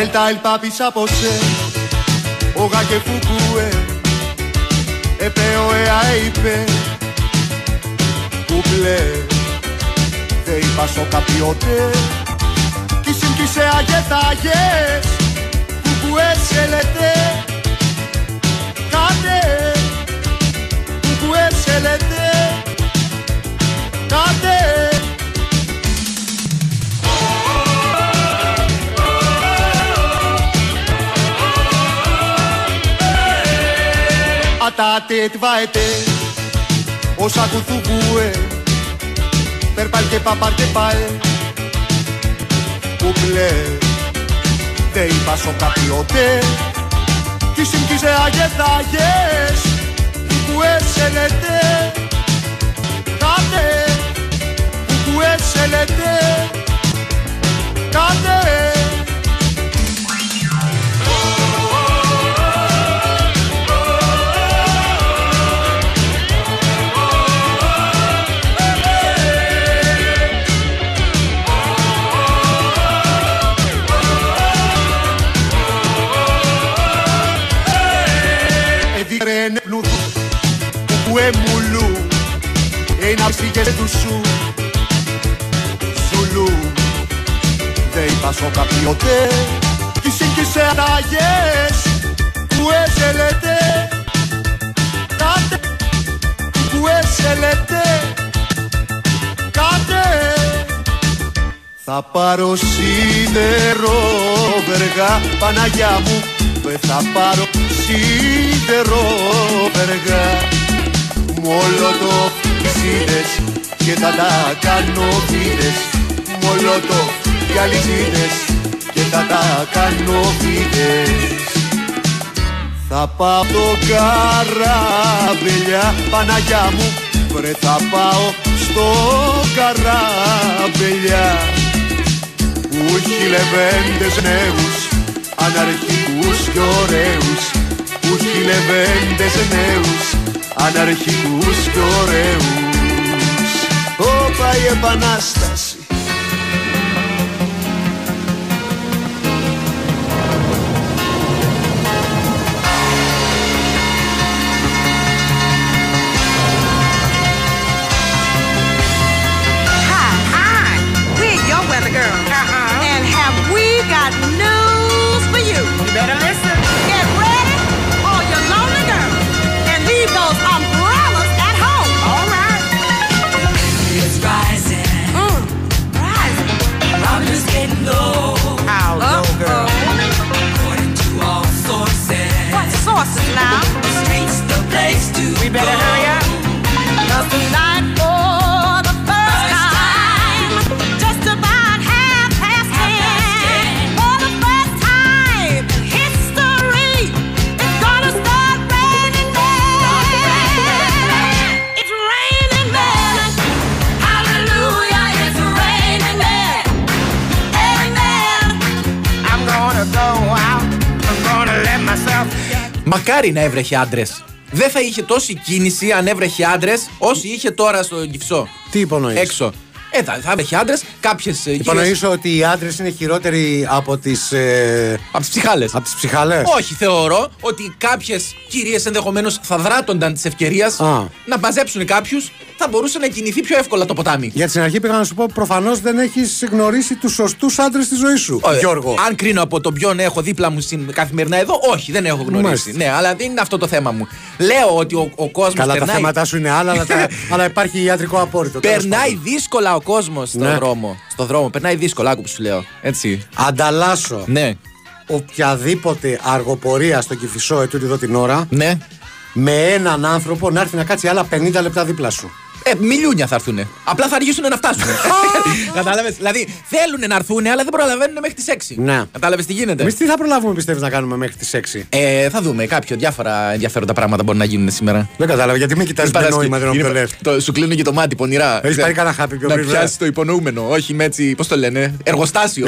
El tal papi sapose Oga que fukue Επέω είπε Κουμπλέ Δεν είπα σο καπιότε Κι συμπτήσε αγετάγες Κουκουέ σε λέτε Κάτε Κουκουέ σε λέτε Κάτε Atate tvaete Όσα κουθουκούε Περπάλ και παπάρ και πάε. Κουμπλέ Δε είπα σο καπιότε. Κι συμπτήσε αγεθάγες Κουκουέ σε λέτε Κάτε Κουκουέ σε λέτε Κάτε Κουκουέ μουλού Ένα ψήγες του σου. Ζουλού Δε είπα σο καπιότε Κι σύγκυσε ανάγες Κουκουέ σε λέτε Κάτε. Κουκουέ σε λέτε Κάτε. Θα πάρω σίδερο βεργά. Παναγιά μου Δε θα πάρω σίδερο βεργά Μολότο ξύδες Και θα τα κάνω βίδες Μολότο και αλυσίδες Και θα τα κάνω βίδες θα πάω το καραβελιά Παναγιά μου Βρε θα πάω στο καραβελιά Που έχει λεβέντες νέους Αναρχικούς και ωραίους. Που έχει λεβέντες νέους Αναρχικούς και ωραίους. Όπα η επανάσταση Μακάρι να έβρεχε άντρες. Δεν θα είχε τόση κίνηση αν έβρεχε άντρες όσοι είχε τώρα στο κυψό. Τι υπονοείς; Έξω. Ε, θα, θα έβρεχε άντρες, κάποιες. Υπονοείς ότι οι άντρες είναι χειρότεροι από τις. Ε, Από τις ψυχάλες. από τις ψυχάλες; Όχι, θεωρώ ότι κάποιες κυρίες ενδεχομένως θα δράτονταν της ευκαιρίας Α. να μαζέψουν κάποιους, θα μπορούσε να κινηθεί πιο εύκολα το ποτάμι. Για την αρχή πήγα να σου πω προφανώς δεν έχεις γνωρίσει τους σωστούς άντρες στη ζωή σου. Ε, Γιώργο. Αν κρίνω από τον ποιον έχω δίπλα μου συν- καθημερινά εδώ, όχι, δεν έχω γνωρίσει. Μάλιστα. Ναι, αλλά δεν είναι αυτό το θέμα μου. Λέω ότι ο, ο κόσμος Καλά, τα περνάει, θέματα σου είναι άλλα, αλλά, τα- αλλά υπάρχει ιατρικό απόρριτο. τέλος περνάει πάντων. δύσκολα ο κόσμος στον Ναι. δρόμο. Στο δρόμο, περνάει δύσκολα, άκου που σου λέω. Έτσι. Ανταλλάσσω Ναι, οποιαδήποτε αργοπορία στο κυφισό ετούτη εδώ την ώρα ναι. με έναν άνθρωπο να έρθει να κάτσει άλλα 50 λεπτά δίπλα σου. Ε, μιλιούνια θα έρθουν. Απλά θα αργήσουν να φτάσουν. Κατάλαβες; Δηλαδή θέλουν να έρθουν, αλλά δεν προλαβαίνουν μέχρι τις 6. Ναι. Κατάλαβες τι γίνεται; Εμείς τι θα προλάβουμε, πιστεύεις, να κάνουμε μέχρι τις 6. Ε, θα δούμε. Κάποια διάφορα ενδιαφέροντα πράγματα μπορεί να γίνουν σήμερα. Δεν κατάλαβα, γιατί με κοιτάζει με νόημα την Είναι- όποιο λες. το- Σου κλείνει και το μάτι πονηρά. Έχεις πάρει κανένα χάπι πιο Να πριν, βέβαια. πιάσει το υπονοούμενο. Όχι με έτσι. Πώς το λένε. Εργοστάσιο.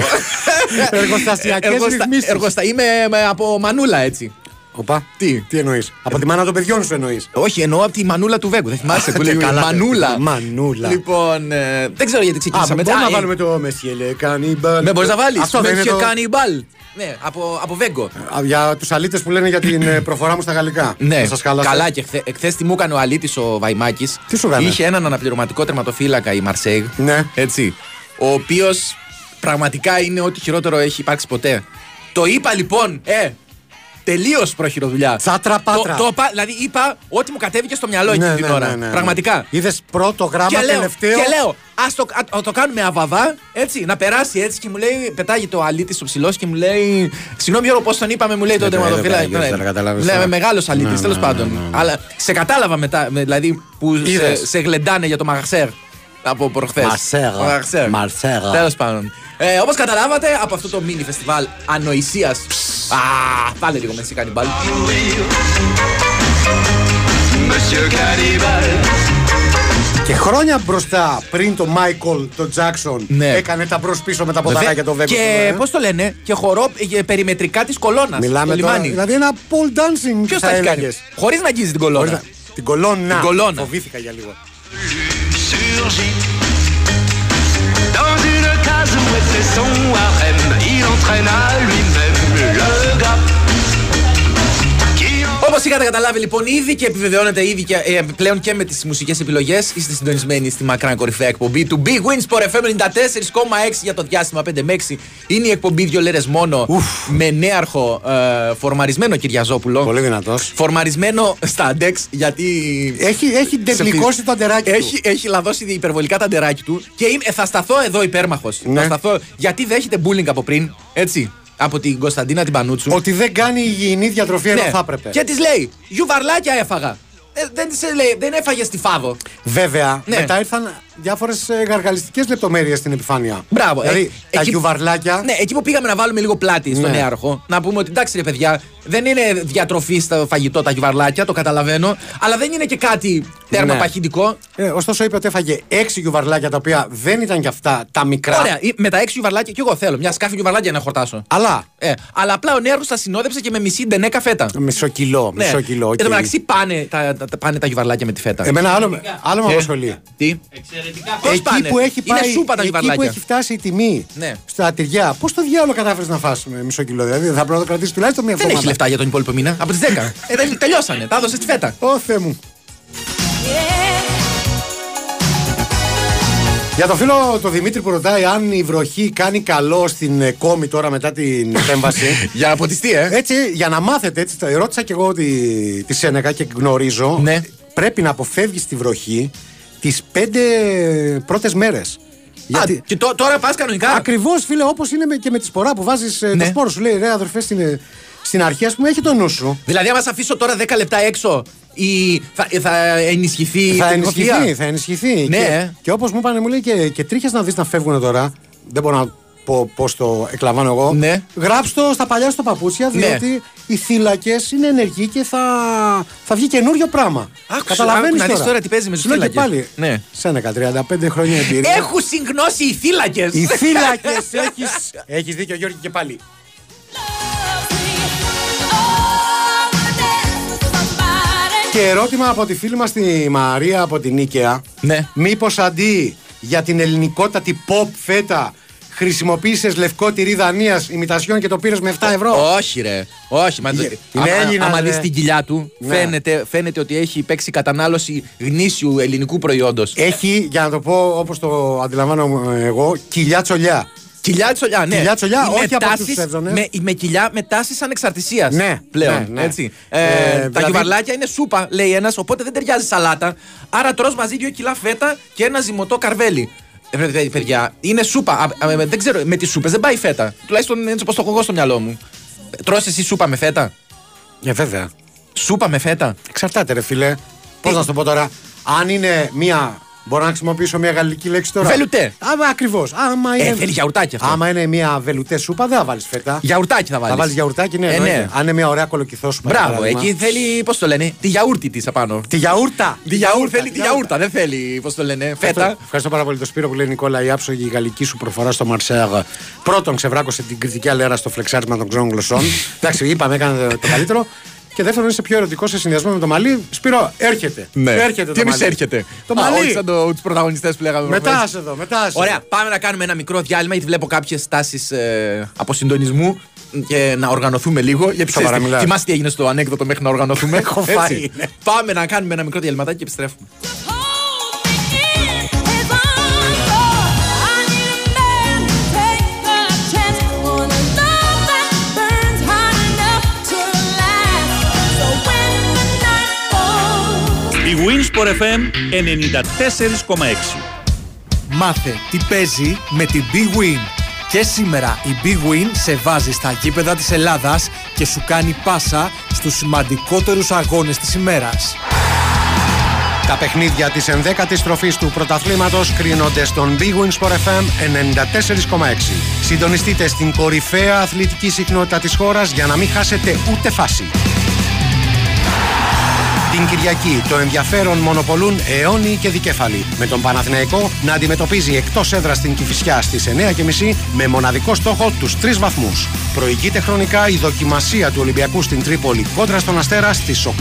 Εργοστασιακές ρυθμίσεις. Εργοστα... Είμαι με- από μανούλα έτσι. Οπα. Τι; Τι εννοείς; Από τη μάνα των παιδιών σου εννοείς; Όχι, εννοώ από τη μανούλα του Βέγκου. Δεν θυμάσαι που Και λέει καλά, Μανούλα. Μανούλα. Λοιπόν, ε, δεν ξέρω γιατί ξεκίνησαμε. μπορούμε Α, να ε, βάλουμε το Μεσιέλε Κανίμπαλ. Ναι, μπορείς να βάλεις. Αυτό δεν είναι το... Κανιμπάλ. Ναι, από, από Βέγκο. Α, Για τους αλήτες που λένε για την ε, προφορά μου στα γαλλικά. Ναι, Θα σας χάλασε. καλά και χθε, χθες τι μου έκανε ο Αλήτης ο Βαϊμάκης. Τι σου έκανε; Είχε έναν αναπληρωματικό τερματοφύλακα η Μαρσέιγ. Ναι. Έτσι. Ο οποίος πραγματικά είναι ό,τι χειρότερο έχει υπάρξει ποτέ. Το είπα λοιπόν, ε, τελείως προχειροδουλειά. Τσάτρα πάτρα. Το, το, είπα- δηλαδή είπα ό,τι μου κατέβηκε στο μυαλό εκείνη την ώρα. Πραγματικά. Είδες πρώτο γράμμα, Και λέω, τελευταίο; και λέω, ας το, α, το κάνουμε αβαβά, έτσι, να περάσει έτσι και μου λέει, πετάγεται ο αλήτη ο ψηλό και μου λέει, συγγνώμη Γιώργο, πώς τον είπαμε, μου λέει τον Δεν το- τερματοφύλακας. δεν πειράζει, δεν καταλάβεις Λέμε τώρα. μεγάλος αλήτης, Ναι, τέλος ναι, πάντων. ναι, ναι. Αλλά σε κατάλαβα μετά, με- δηλαδή που σε, Είδες. σε γλεντάνε για το μαγασέρ από προχθές. Μαρσέρ. Μαρσέρ. Τέλος πάντων. Ε, Όπως καταλάβατε, από αυτό το μίνι φεστιβάλ ανοησίας. Α, πάλι λίγο με κανιμπάλ. Και χρόνια μπροστά πριν το Μάικολ, το Τζάξον, Ναι. έκανε τα μπρος πίσω με τα ποδαράκια το Βέγκο. Και πώς το λένε, και χορό ε, περιμετρικά της κολόνας. Μιλάμε το τώρα. λιμάνι. Δηλαδή ένα pole dancing. Ποιος θα τα έχει κάνει; έλεγες. Χωρίς να αγγίζει την Χωρίς κολόνα. να- Την κολόνα. Την κολόνα. Φοβήθηκα για λίγο. surgit. Dans une case où était son harem, il entraîna lui-même le gars. Qui en Όπως είχατε καταλάβει λοιπόν ήδη και επιβεβαιώνεται ήδη και, ε, πλέον και με τις μουσικές επιλογές, είστε συντονισμένοι στη μακρά κορυφαία εκπομπή του Big Wins for FM 94,6 για το διάστημα 5 με 6. Είναι η εκπομπή δύο λέρες μόνο με νέαρχο ε, φορμαρισμένο Κυριαζόπουλο. Πολύ δυνατός. Φορμαρισμένο στα αντέξ γιατί. Έχει, έχει ντεπλικώσει το αντεράκι έχει, του. έχει λαδώσει υπερβολικά τα αντεράκι του και είμαι- ε, θα σταθώ εδώ υπέρμαχος. Ναι. Θα σταθώ γιατί δέχεται bullying από πριν, έτσι. Από την Κωνσταντίνα την Πανούτσου. Ότι δεν κάνει υγιεινή διατροφή ενώ θα έπρεπε. Ναι. Και της λέει, γιουβαρλάκια έφαγα. Ε, δεν, της λέει, δεν έφαγες τη φάδο. Βέβαια, Ναι. μετά ήρθαν διάφορες γαργαλιστικές λεπτομέρειες στην επιφάνεια. Μπράβο. Δηλαδή, ε, τα εκεί- γιουβαρλάκια. Ναι, εκεί που πήγαμε να βάλουμε λίγο πλάτη στον Ναι. νέαρχο, να πούμε ότι εντάξει ρε παιδιά, δεν είναι διατροφή στο φαγητό τα γιουβαρλάκια, το καταλαβαίνω, αλλά δεν είναι και κάτι τέρμα Ναι. παχυντικό. Ε, ωστόσο, είπε ότι έφαγε έξι γιουβαρλάκια τα οποία δεν ήταν και αυτά τα μικρά. Ωραία, ή- με τα έξι γιουβαρλάκια και εγώ θέλω μια σκάφη γιουβαρλάκια να χορτάσω. Αλλά; Ε, αλλά απλά ο νέαρχος τα συνόδεψε και με μισή ντενέκα φέτα. μισό κιλό. Ναι. Μισό κιλό. Εν τω οκ. μεταξύ πάνε τα, τα, τα- πάνε τα γιουβαρλάκια με τη φέτα. Εμένα άλλο, άλλο με Ε, απασχολεί. Τι; Πώς Εκεί πάνε; που έχει πάει, Είναι σούπα τα εκεί που γιουβαρλάκια. έχει φτάσει η τιμή Ναι. στα τυριά, πώς το διάλογο κατάφερες να φας με μισό κιλό, δηλαδή θα πρέπει να το κρατήσεις τουλάχιστον μία Δεν εβδομάδα. έχει λεφτά για τον υπόλοιπο μήνα. Από τις 10. ε, τελ- τελειώσανε. Τα έδωσες στη φέτα. Ω Θεέ μου. Για το φίλο το Δημήτρη που ρωτάει αν η βροχή κάνει καλό στην ε, κόμη τώρα μετά την επέμβαση. Για να ποτιστεί, ε. Έτσι, για να μάθετε, έτσι, τα- ρώτησα και εγώ τη, τη Σένεκα και γνωρίζω. Ναι. Πρέπει να αποφεύγεις τη βροχή τις πέντε πρώτες μέρες. Α, και τω- τώρα πας κανονικά. Ακριβώς, φίλε, όπως είναι με- και με τη σπορά που βάζεις Ναι. το σπόρο σου. Λέει, ρε αδερφέ, στην, ε, στην αρχή, ας πούμε, έχει το νου σου. Δηλαδή, άμα σε αφήσω τώρα 10 λεπτά έξω, η... θα, θα ενισχυθεί η θα τεχνογραφία; ενισχυθεί, θα ενισχυθεί. Ναι, Και, ε. και όπως μου είπαν, μου λέει και, και τρίχες να δεις να φεύγουν τώρα. Δεν μπορώ να πω πώς το εκλαμβάνω εγώ. Ναι. Γράψ το στα παλιά στο παπούτσια, Ναι. διότι οι θύλακε είναι ενεργοί και θα, θα βγει καινούριο πράγμα. Άκουσε, Καταλαβαίνεις άκου να δεις τώρα τι παίζει με τους Σου λέω και θύλακες. πάλι. Ναι. Σένεκα, 35 χρόνια εμπειρία. Έχουν συγκνώσει οι θύλακε. Οι θύλακε έχει. Έχεις δίκιο, Γιώργη, και πάλι. Και ερώτημα από τη φίλη μας τη Μαρία από την Νίκαια. Ναι. Μήπως αντί για την ελληνικότατη pop φέτα χρησιμοποίησες λευκό τυρί Δανίας ημιτασιών και το πήρες με 7 ευρώ. Όχι, ρε. Όχι. Μα, Είναι άμα, Έλληνας, άμα ρε. δεις την κοιλιά του, Ναι. φαίνεται, φαίνεται ότι έχει παίξει κατανάλωση γνήσιου ελληνικού προϊόντος. Έχει, για να το πω όπως το αντιλαμβάνομαι εγώ, κοιλιά τσολιά. Κοιλιά τσολιά, ναι. Κοιλιά τσολιά, Οι όχι από μετάσεις τους έβδομες. Με, με κοιλιά με τάσει ανεξαρτησίας. Ναι, πλέον. ναι, ναι. Έτσι. Ε, Ε, τα δηλαδή- γιουβαρλάκια είναι σούπα, λέει ένας, οπότε δεν ταιριάζει σαλάτα. Άρα τρως μαζί δύο κιλά φέτα και ένα ζυμωτό καρβέλι. Ε, παιδιά, παιδιά, είναι σούπα. Α, α, δεν ξέρω, με τις σούπες δεν πάει φέτα. Τουλάχιστον έτσι όπως το έχω εγώ στο μυαλό μου. Τρως εσύ σούπα με φέτα; Ε, βέβαια. Σούπα με φέτα; Εξαρτάται, ρε φίλε. Πώς Τι; να σου το πω τώρα. Αν είναι μία. Μπορώ να χρησιμοποιήσω μια γαλλική λέξη τώρα. Βελουτέ. Άμα ακριβώς. Άμα είναι. Ε, θέλεις γιαουρτάκι αυτό. Άμα είναι μια βελουτέ σούπα, δεν θα βάλεις φέτα. Γιαουρτάκι θα βάλει. Θα βάλεις γιαουρτάκι, ναι, Ε, εννοείται. ναι. Αν είναι μια ωραία κολοκυθό σούπα. για Μπράβο, παράδειγμα. εκεί θέλει, πώς το λένε, τη γιαούρτι της απάνω. Τη γιαούρτα. Τη γιαούρ, θέλει τη γιαούρτα, δεν θέλει, πώς το λένε, φέτα. Ευχαριστώ πάρα πολύ τον Σπύρο που λέει Νικόλα η άψογη η γαλλική σου προφορά στο Μαρσέγ. Πρώτον ξεβράκωσε την κριτική αλέρα στο φλεξάρισμα των ξένων γλωσσών. Εντάξει, είπαμε, έκανε το καλύτερο. Και δεύτερον, είσαι πιο ερωτικό σε συνδυασμό με το μαλλί. Σπύρο, έρχεται. Ναι. Έρχεται Τι το εμείς μαλλί. έρχεται. Το Α, μαλλί. Όχι σαν το, τους πρωταγωνιστές που λέγαμε. Μετά προχθές. σε εδώ, μετάς σε Ωραία, εδώ. πάμε να κάνουμε ένα μικρό διάλειμμα γιατί βλέπω κάποιες τάσεις ε, αποσυντονισμού και να οργανωθούμε λίγο. Γιατί Σοβαρά ξέρεις, μιλάς. θυμάσαι τι έγινε στο ανέκδοτο μέχρι να οργανωθούμε. Έχω Έτσι. φάει, ναι. Πάμε να κάνουμε ένα μικρό διαλυματάκι και επιστρέφουμε. Η Winsport FM 94,6. Μάθε τι παίζει με την Big Win. Και σήμερα η Big Win σε βάζει στα γήπεδα της Ελλάδας και σου κάνει πάσα στους σημαντικότερους αγώνες της ημέρας. Τα παιχνίδια της 11ης στροφής του πρωταθλήματος κρίνονται στον Big Win Sport FM 94,6. Συντονιστείτε στην κορυφαία αθλητική συχνότητα της χώρας για να μην χάσετε ούτε φάση. Την Κυριακή το ενδιαφέρον μονοπολούν αιώνιοι και δικέφαλοι. Με τον Παναθηναϊκό να αντιμετωπίζει εκτός έδρας στην Κηφισιά στις 9.30 με μοναδικό στόχο τους τρεις βαθμούς. Προηγείται χρονικά η δοκιμασία του Ολυμπιακού στην Τρίπολη κόντρα στον Αστέρα στις 8.30.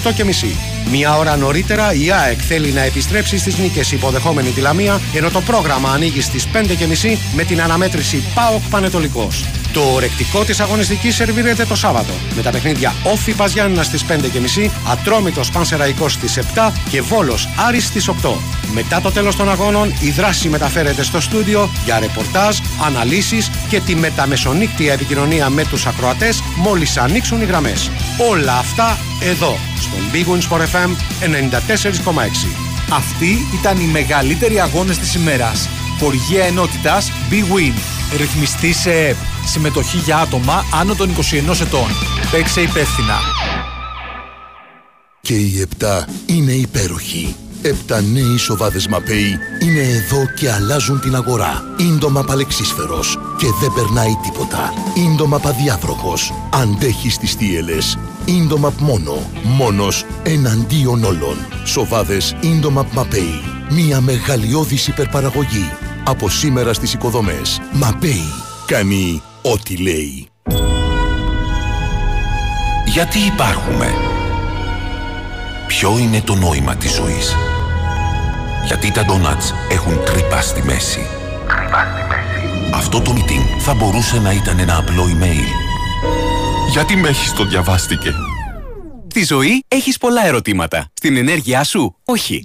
Μία ώρα νωρίτερα η ΑΕΚ θέλει να επιστρέψει στις νίκες υποδεχόμενη τη Λαμία ενώ το πρόγραμμα ανοίγει στις 5.30 με την αναμέτρηση ΠΑΟΚ Πανετολικός. Το ορεκτικό της αγωνιστικής σερβίρεται το Σάββατο με τα παιχνίδια Όφη Παζιάννα στις 5.30, Ατρόμητος Πανσεραϊκός στις 7 και Βόλος Άρης στις 8. Μετά το τέλος των αγώνων η δράση μεταφέρεται στο στούντιο για ρεπορτάζ, αναλύσεις και τη μεταμεσονύκτια επικοινωνία με τους ακροατές μόλις ανοίξουν οι γραμμές. Όλα αυτά εδώ στον Big Win Sport FM 94,6. Αυτοί ήταν οι μεγαλύτεροι αγώνες της ημέρας. Χορηγία ενότητας Big Win. Ρυθμιστή σε ΕΠ. Συμμετοχή για άτομα άνω των 21 ετών. Παίξε υπεύθυνα. Και οι επτά είναι υπέροχοι. Επτά νέοι σοβάδες Mapei είναι εδώ και αλλάζουν την αγορά. Intomap αλεξίσφαιρος και δεν περνάει τίποτα. Intomap αδιάβροχος. Αντέχει στις θύελλες. Intomap μόνο. Μόνος εναντίον όλων. Σοβάδες Intomap Mapei. Μια μεγαλειώδης υπερπαραγωγή. Από σήμερα στις οικοδομές. Mapei. Κάνει ό,τι λέει. Γιατί υπάρχουμε; Ποιο είναι το νόημα της ζωής; Γιατί τα ντόνατς έχουν τρύπα στη μέση; Αυτό το meeting θα μπορούσε να ήταν ένα απλό email. Γιατί με έχεις το διαβάστηκε; Στη ζωή έχεις πολλά ερωτήματα. Στην ενέργειά σου, όχι.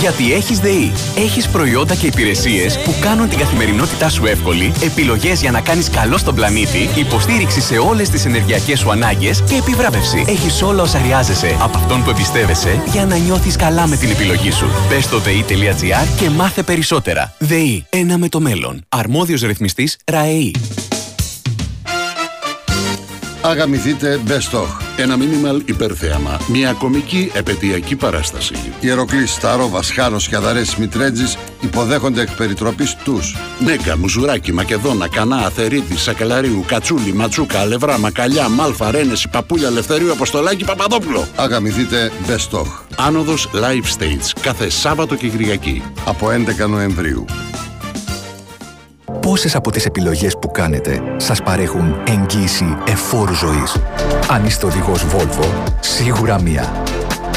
Γιατί έχεις ΔΕΗ. Έχεις προϊόντα και υπηρεσίες που κάνουν την καθημερινότητά σου εύκολη, επιλογές για να κάνεις καλό στον πλανήτη, υποστήριξη σε όλες τις ενεργειακές σου ανάγκες και επιβράβευση. Έχεις όλα όσα χρειάζεσαι από αυτόν που εμπιστεύεσαι για να νιώθεις καλά με την επιλογή σου. Μπες στο ΔΕΗ.gr και μάθε περισσότερα. ΔΕΗ. Ένα με το μέλλον. Αρμόδιος ρυθμιστής ΡΑΕΗ. Αγαμηθείτε Best of. Ένα minimal υπερθέαμα. Μια κομική επαιτειακή παράσταση. Ιεροκλής, Σταρό, Βασχάρος και Αδαρές Μητρέτζης υποδέχονται εκ περιτροπής τους. Νέκα, Μουζουράκι, Μακεδόνα, Κανά, Αθερίτη, Σακελαρίου, Κατσούλη, Ματσούκα, Αλευρά, Μακαλιά, Μάλφα, Ρένεση, Παπούλια, Ελευθερίου, Αποστολάκη, Παπαδόπουλο. Αγαμηθείτε Best of. Άνοδος Live Stage. Κάθε Σάββατο και Κυριακή. Από 11 Νοεμβρίου. Πόσες από τις επιλογές που κάνετε σας παρέχουν εγγύηση εφόρου ζωής; Αν είστε οδηγός Volvo, σίγουρα μία.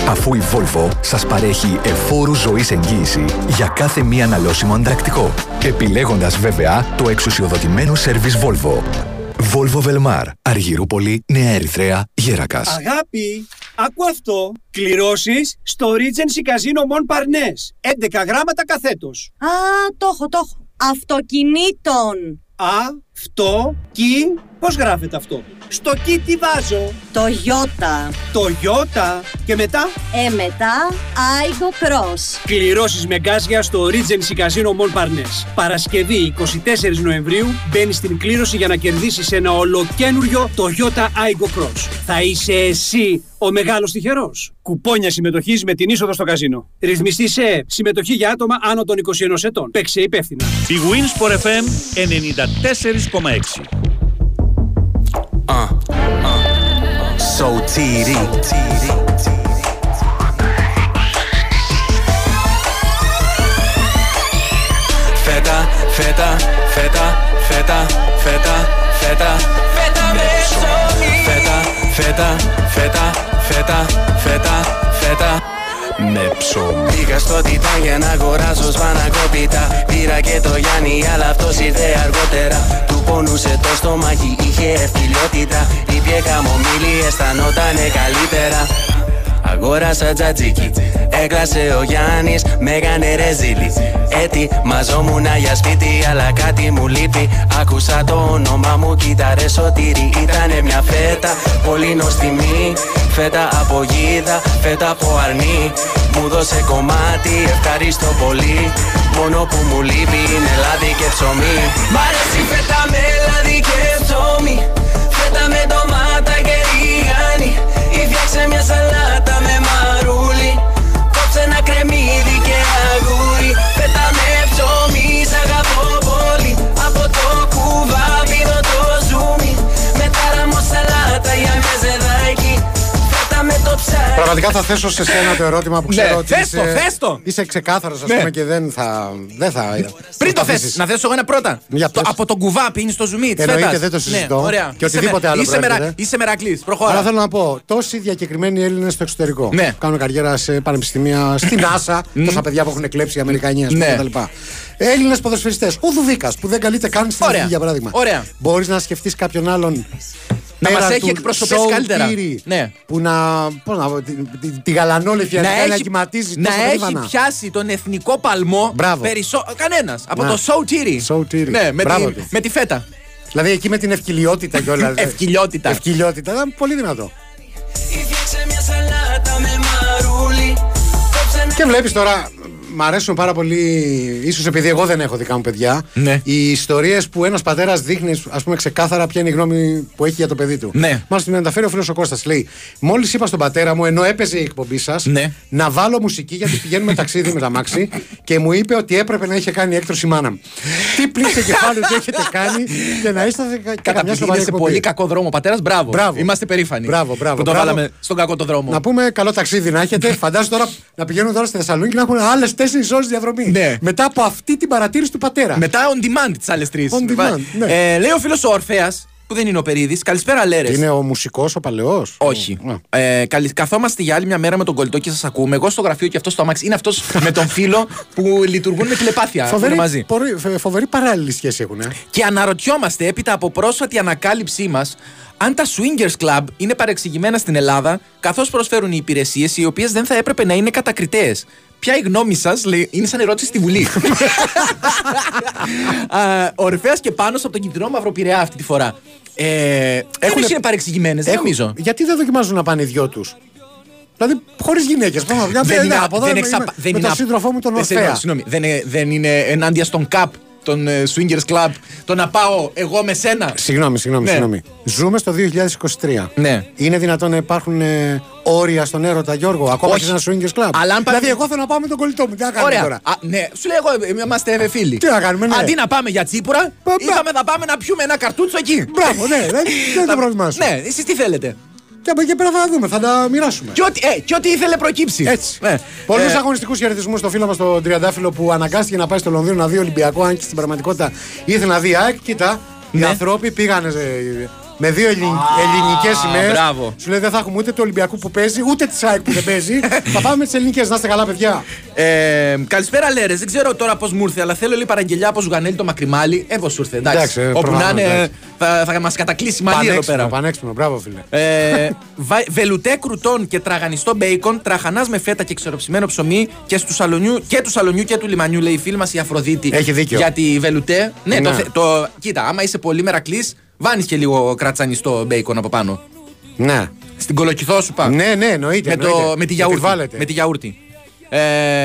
Αφού η Volvo σας παρέχει εφόρου ζωής εγγύηση για κάθε μία αναλώσιμο αντρακτικό. Επιλέγοντας βέβαια το εξουσιοδοτημένο σερβις Volvo. Volvo Velmar, Αργυρούπολη, Νέα Ερυθρέα, Γέρακας. Αγάπη, άκου αυτό. Κληρώσεις στο Regency Casino Mon Parnes. 11 γράμματα καθέτος. Α, το έχω, το έχω. Αυτοκινήτων. Α, αυτό, κι, πώς γράφεται αυτό; Στο κι τι βάζω; Το Ιώτα. Το Ιώτα. Και μετά; Ε, μετά, Aigo Cross. Κληρώσεις με γκάζια στο Regency Casino Mon Parnes. Παρασκευή 24 Νοεμβρίου μπαίνεις στην κλήρωση για να κερδίσεις ένα ολοκένουριο Toyota Aigo Cross. Θα είσαι εσύ ο μεγάλος τυχερός. Κουπόνια συμμετοχής με την είσοδο στο καζίνο. Ρυθμιστή σε συμμετοχή για άτομα άνω των 21 ετών. Παίξε υπεύθυνα. Η Winsport FM 94,6. So tiri. Φέτα, φέτα, φέτα, φέτα, φέτα, φέτα. Φέτα, φέτα, Φέτα, φέτα, φέτα, φέτα, φέτα με ψωμί Πήγα στο Τιτάν για να αγοράσω σπανακόπιτα. Πήρα και το Γιάννη αλλά αυτός ήρθε αργότερα. Του πονούσε το στομάχι, είχε ευκυλιότητα Ήπιε χαμομήλι, αισθανότανε καλύτερα. Αγόρασα τζατζίκι Έκλασε ο Γιάννης, με έκανε ρεζίλι. Ετοιμαζόμουν για σπίτι αλλά κάτι μου λείπει. Άκουσα το όνομα μου, κοίταρες σωτήρι Ήτανε μια φέτα, πολύ νοστιμή Φέτα από γίδα, φέτα από αρνί Μου δώσε κομμάτι, ευχαριστώ πολύ. Μόνο που μου λείπει είναι λάδι και ψωμί. Μ' αρέσει φέτα με λάδι και ψωμί Ή φτιάξε μια σαλάτα με μαρούλι. Κόψε ένα κρεμμύδι και αγούρι Πραγματικά θα θέσω σε σένα το ερώτημα που Ναι, ξέρω ότι θες το, είσαι, θες το. είσαι ξεκάθαρος, ας Ναι. πούμε, και δεν θα. Δεν θα Πριν το προσπαθήσεις. θε, να θέσω εγώ ένα πρώτα. Το- από τον κουβά πίνεις το ζουμί της Εννοείται, φέτας. δεν το συζητώ. Ναι, ωραία. Και Είσαι οτιδήποτε με- άλλο Είσαι, προέρχεται. μερα, είσαι μερακλής. Προχώρα. Αλλά θέλω να πω, τόσοι διακεκριμένοι Έλληνες στο εξωτερικό. Ναι. Κάνουν καριέρα σε πανεπιστήμια, στην NASA, τόσα παιδιά που έχουν κλέψει οι Αμερικανοί, ας πούμε, Ναι. κτλ. Έλληνες ποδοσφαιριστές. Ο Δουβίκας που δεν καλείται καν στην Ωραία. Εθνική, για παράδειγμα. Ωραία. Μπορείς να σκεφτείς κάποιον άλλον. Να πέρα μας έχει του εκπροσωπήσει Σόου καλύτερα. Τύρι, Ναι. Που να. Πώς να πω, τη, τη, τη γαλανόλευκη να αρχικά να έχει, κυματίζει να τόσο έχει γρήγορα. πιάσει τον εθνικό παλμό Μπράβο. περισσό... κανένας. Από Να. το Σόου Τύρι. Σόου Τύρι. Ναι, με Μπράβο τη, τους. με τη φέτα. Δηλαδή εκεί με την ευκυλιότητα κιόλας. Ευκυλιότητα. Ευκυλιότητα. Ήταν πολύ δυνατό. Φτιάξε μια σαλάτα με μαρούλι Κόψε ένα Και βλέπεις τώρα, μ' αρέσουν πάρα πολύ, ίσως επειδή εγώ δεν έχω δικά μου παιδιά, Ναι. οι ιστορίες που ένας πατέρας δείχνει, ας πούμε, ξεκάθαρα ποια είναι η γνώμη που έχει για το παιδί του. Ναι. Μάλιστα, με ενδιαφέρει ο φίλος ο Κώστας Λέει, Μόλις είπα στον πατέρα μου, ενώ έπαιζε η εκπομπή σας, Ναι. να βάλω μουσική γιατί πηγαίνουμε ταξίδι με τα μάξι και μου είπε ότι έπρεπε να είχε κάνει έκτρωση η μάνα μου. Τι πλήξε κεφάλι του έχετε κάνει και να είστε και καμιά Καταπληκτική, σοβαρή είναι σε εκπομπή. πολύ κακό δρόμο. Πατέρας, μπράβο. Μπράβο. Είμαστε περήφανοι. Μπράβο, μπράβο, Που το μπράβο. βάλαμε στον κακό το δρόμο. Να πούμε καλό ταξίδι να έχετε. Φαντάζομαι τώρα να πηγαίνουν τώρα στη Θεσσαλονίκη και να έχουν άλλες 4 ώρες διαδρομή. Ναι. Μετά από αυτή την παρατήρηση του πατέρα. Μετά on demand τις άλλες τρεις. On demand, ναι. ε, λέει ο φίλος ο Ορφαία, που δεν είναι ο Περίδης. Καλησπέρα, Λέρες. Είναι ο μουσικός, ο παλαιός. Όχι. Ε, καλη- καθόμαστε για άλλη μια μέρα με τον κολλητό και σας ακούμε. Εγώ στο γραφείο και αυτό στο αμάξι. Είναι αυτός με τον φίλο που λειτουργούν με τηλεπάθεια. που είναι Φοβερή, μαζί. πορε- φε- φοβερή παράλληλη σχέση έχουν. Ε. Και αναρωτιόμαστε έπειτα από πρόσφατη ανακάλυψή μας αν τα swingers club είναι παρεξηγημένα στην Ελλάδα, καθώς προσφέρουν οι υπηρεσίες οι οποίες δεν θα έπρεπε να είναι κατακριτέε. Ποια η γνώμη σας, λέει, είναι σαν ερώτηση στη Βουλή. Α, Ο Ορφαία και πάνω από τον κυτρινό μαυροπηρεά αυτή τη φορά. Ε, Έχουν είναι παρεξηγημένες, δεν Έχουν- νομίζω. Γιατί δεν δοκιμάζουν να πάνε οι δυο τους; Δηλαδή, χωρίς γυναίκες. Δεν είναι, από εδώ δεν είμαι- εξαπα- είμαι δεν με είναι τον απ- σύντροφό μου τον Ε, συγγνώμη, Ορφέα. συγγνώμη, δεν, είναι, δεν είναι ενάντια στον ΚΑΠ, τον ε, Swingers Club, το να πάω εγώ με σένα. Συγγνώμη, συγγνώμη, Ναι. συγγνώμη. Ζούμε στο 2023. Ναι. Είναι δυνατόν να υπάρχουν ε, όρια στον έρωτα, Γιώργο, ακόμα Όχι. και σε ένα swingers club; Αλλά αν πάμε- Δηλαδή, εγώ θέλω να πάω με τον κολλητό μου. Τι να κάνουμε Ωραία. τώρα; Α, ναι, σου λέω εγώ, ε, είμαστε φίλοι. Τι να κάνουμε, ναι. Αντί να πάμε για τσίπουρα, Πα- είπαμε να πάμε να πιούμε ένα καρτούτσο εκεί. Μπράβο, ναι, δεν δεν είναι το πρόβλημά σου. Ναι, εσείς τι θέλετε. Και από εκεί πέρα θα δούμε, θα τα μοιράσουμε. Και ό,τι, ε, και ό,τι ήθελε προκύψει. Έτσι. Ναι. Πολλούς Ε, αγωνιστικούς χαιρετισμούς στο φίλο μας τον Τριαντάφυλλο που αναγκάστηκε να πάει στο Λονδίνο να δει Ολυμπιακό, αν και στην πραγματικότητα ήθελε να δει ΑΕΚ. Κοίτα, οι Ναι. άνθρωποι πήγανε ε, με δύο ελληνικές σημαίες. μπράβο. Σου λέει δεν θα έχουμε ούτε του Ολυμπιακού που παίζει, ούτε της ΑΕΚ που δεν παίζει. θα πάμε με τι ελληνικές. Να είστε καλά, παιδιά. Ε, καλησπέρα, Λέρες. Δεν ξέρω τώρα πώς μου ήρθε, αλλά θέλω λίγο παραγγελιά από Ζουγανέλη το μακριμάλι. Ε, πώς σου ήρθε, εντάξει. Εντάξει, ε, Όπου να προφανώς, είναι, εντάξει. θα, θα μας κατακλείσει μαλλί εδώ Πανέξυπνο, πέρα. πανέξυπνο, μπράβο φίλε. Ε, βα- βελουτέ κρουτών και τραγανιστό μπέικον, τραχανάς με φέτα και ξεροψημένο ψωμί και, του σαλονιού, και του σαλονιού και του λιμανιού, λέει η φίλη μας η Αφροδίτη. Έχει δίκιο. Για τη βελουτέ. Ναι, Ναι. Το, θε- το, κοίτα, άμα είσαι πολύ μερακλής, βάνεις και λίγο κρατσανιστό μπέικον από πάνω. Ναι. Στην κολοκυθό σου πάμε. Ναι, ναι, εννοείται. με, το, εννοείται. με τη Και γιαούρτι. βάλετε. Με τη γιαούρτι. Ε,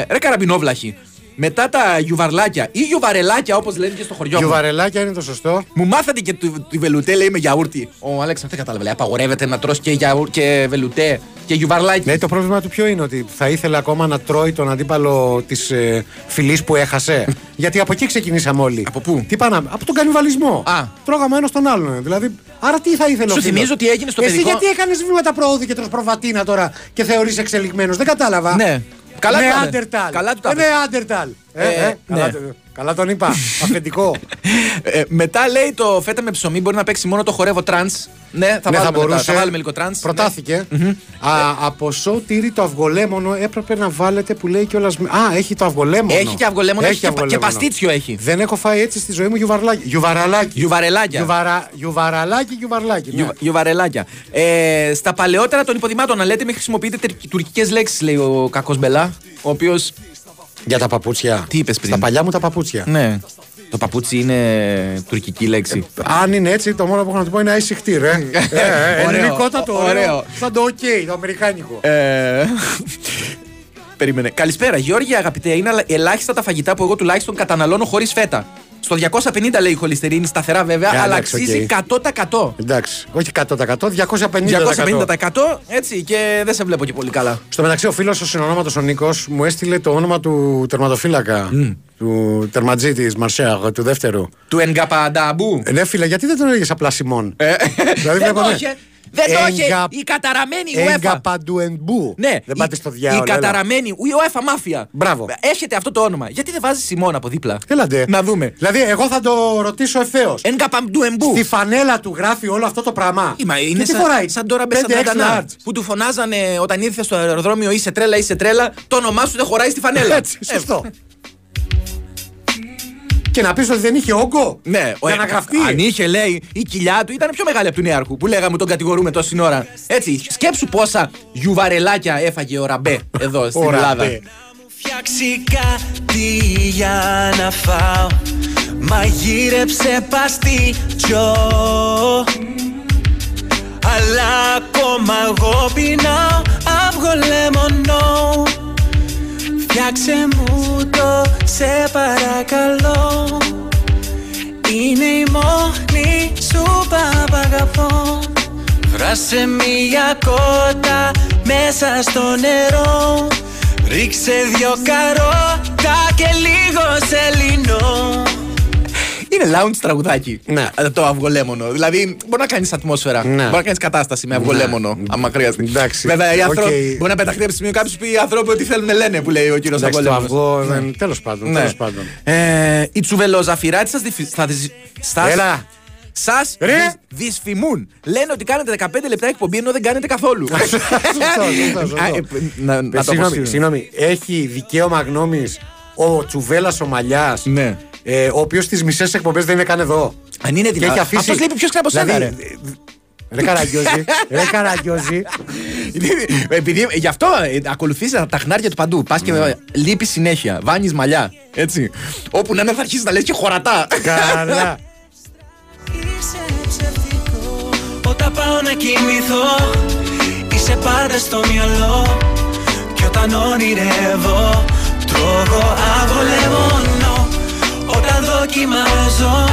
ρε καραμπινόβλαχη. Μετά τα γιουβαρλάκια ή γιουβαρελάκια όπως λένε και στο χωριό μου. Γιουβαρελάκια είναι το σωστό. Μου μάθατε και του- τη βελουτέ λέει με γιαούρτι. Ο Αλέξανδρος δεν κατάλαβε. Λέει, απαγορεύεται να τρως και, γιαούρ, και βελουτέ και γιουβαρλάκι. Ναι, το πρόβλημα του ποιο είναι ότι θα ήθελε ακόμα να τρώει τον αντίπαλο της ε, φυλή που έχασε; Γιατί από εκεί ξεκινήσαμε όλοι. Από πού; Τι πάναμε, από τον κανιβαλισμό. Α. Τρώγαμε ένας τον άλλον. Δηλαδή, άρα τι θα ήθελε Σου ο φίλος; θυμίζω τι έγινε στο Εσύ παιδικό- γιατί έκανες βήματα προόδου και τρως προβατίνα τώρα και θεωρείς εξελιγμένος; Δεν κατάλαβα. Ναι. Καλά ναι, του τα- Άντερταλ. καλά του τα Ε, Ναι, έπαιξε. Άντερταλ. Ε, Ε, ε, καλά, ναι. Το- καλά τον είπα. Αφεντικό. Ε, μετά λέει το φέτα με ψωμί μπορεί να παίξει μόνο το χορεύω τρανς. Ναι, θα, Ναι, θα βάλουμε, μετά, μπορούσε. θα βάλουμε λίγο τρανς. Προτάθηκε. Α, από σο τύρι το αυγολέμονο έπρεπε να βάλετε που λέει κιόλας. Α, έχει το αυγολέμονο. Έχει και αυγολέμονο, έχει και πα- και παστίτσιο έχει. Δεν έχω φάει έτσι στη ζωή μου γιουβαρλάκι. Γιουβαραλάκι. Γιουβαρελάκια. Γιουβαρα, γιουβαραλάκι, γιουβαρλάκι. Ναι. Γιου- Γιουβαρελάκια. Ε, στα παλαιότερα των υποδημάτων, να λέτε, μην χρησιμοποιείτε τουρκικές λέξεις, λέει ο κακός Μπελά. Ο οποίος. Για τα παπούτσια. Τι είπες πριν; Στα παλιά μου τα παπούτσια. Ναι. Το παπούτσι είναι τουρκική λέξη. Αν είναι έτσι, το μόνο που έχω να του πω είναι άισιχτή, ρε. ε, ε, Ωραίο. ελληνικότατο, ωραίο. Ωραίο. Σαν το OK, το αμερικάνικο. Ε, Περίμενε. Καλησπέρα, Γιώργη, αγαπητέ. Είναι αλα- ελάχιστα τα φαγητά που εγώ τουλάχιστον καταναλώνω χωρίς φέτα. Στο 250 λέει η χολυστερίνη, σταθερά βέβαια, Ε, αλλά εντάξει, αξίζει οκ. 100%. Εντάξει, όχι 100%, 250%. 250% έτσι και δεν σε βλέπω και πολύ καλά. Στο μεταξύ, ο φίλος ο συνονόματος ο Νίκος μου έστειλε το όνομα του τερματοφύλακα. Του τερματζή τη Μαρσέιγ, του δεύτερου. Του Εγκαπανταμπού. Ε, ναι, φίλε, γιατί δεν τον έλεγες απλά Σιμών; δεν βλέπω, το ναι. είχε. Δεν το είχε. Εγκα- Η καταραμένη UEFA. Εγκαπαντουενμπού. Ναι, Δεν η- πάτε στο διάολο. Η έλα. καταραμένη UEFA μάφια. Μπράβο. Έχετε αυτό το όνομα. Γιατί δεν βάζεις Σιμών από δίπλα; Έλατε. Να δούμε. Δηλαδή, εγώ θα το ρωτήσω ευθέως. Εγκαπαντουεμπού. Στη φανέλα του γράφει όλο αυτό το πράγμα. Μα Και είναι τι σαν, φοράει, σαν τώρα 5X Μπεσανταντανά large. που του φωνάζανε όταν ήρθε στο αεροδρόμιο είσαι τρέλα, είσαι τρέλα, το όνομά σου δεν χωράει στη φανέλα. Έτσι, σωστό. Και να πεις ότι δεν είχε όγκο. Ναι, ο- Για να γραφτεί. Αν είχε, λέει, η κοιλιά του ήταν πιο μεγάλη από του Νέαρχου που λέγαμε τον κατηγορούμε τόση ώρα. Έτσι, σκέψου πόσα γιουβαρελάκια έφαγε ο Ραμπέ εδώ στην Ο Ραμπέ. Ελλάδα. φτιάξει κάτι για να φάω Μαγείρεψε παστίτσιο Αλλά ακόμα εγώ πεινάω αυγό λεμονό Φτιάξε μου το σε παρακαλώ Είναι η μόνη σου παπαγαπώ. Βράσε μια κότα μέσα στο νερό. Ρίξε δυο καρότα και λίγο σέλινο Είναι lounge τραγουδάκι. Ναι. Ε, Το αυγολέμονο. Δηλαδή μπορεί να κάνεις ατμόσφαιρα. Ναι. Μπορεί να κάνεις κατάσταση με αυγολέμονο. άμα χρειάζεται. Εντάξει. Βέβαια, οι Οκ. άνθρωποι. Μπορεί να πεταχτεί από το σημείο κάποιο που οι άνθρωποι ό,τι θέλουν λένε που λέει ο κύριος Εντάξει, το αυγολέμονος. αυγό. δεν- Τέλος πάντων. Ναι. τέλος πάντων. Ε, οι τσουβελοζαφυράτε σας δυφ... θα δυσ- σας- Έλα. Σας Ρε. δυσ- δυσφημούν. Λένε ότι κάνετε 15 λεπτά εκπομπή ενώ δεν κάνετε καθόλου. Σωστό, σωστό, σωστό. Α, ε, να, να Ε, το Συγγνώμη, αποσύρω. συγγνώμη, έχει δικαίωμα γνώμης ο Τσουβέλας ο Μαλιάς, Ναι. Ε, ο οποίος τις μισές εκπομπές δεν είναι καν εδώ. Αν είναι Και δυνατόν. έχει αφήσει. Αυτός λείπει πιο σκράπος δηλαδή, σένα, ρε. Ρε Καραγκιόζη, ρε Καραγκιόζη. Επειδή γι' αυτό ε, ακολουθείς τα χνάρια του παντού. Πας και Ναι. λείπεις συνέχεια. Βάνεις μαλλιά. Έτσι. Όπου να είναι θα αρχίσεις να λες και χωρατά. Καλά. Είσαι ψευτικό Όταν πάω να κοιμηθώ Είσαι πάντα στο μυαλό Κι όταν όνειρεύω Τρώγω αυγό λεμονό Όταν δοκιμάζω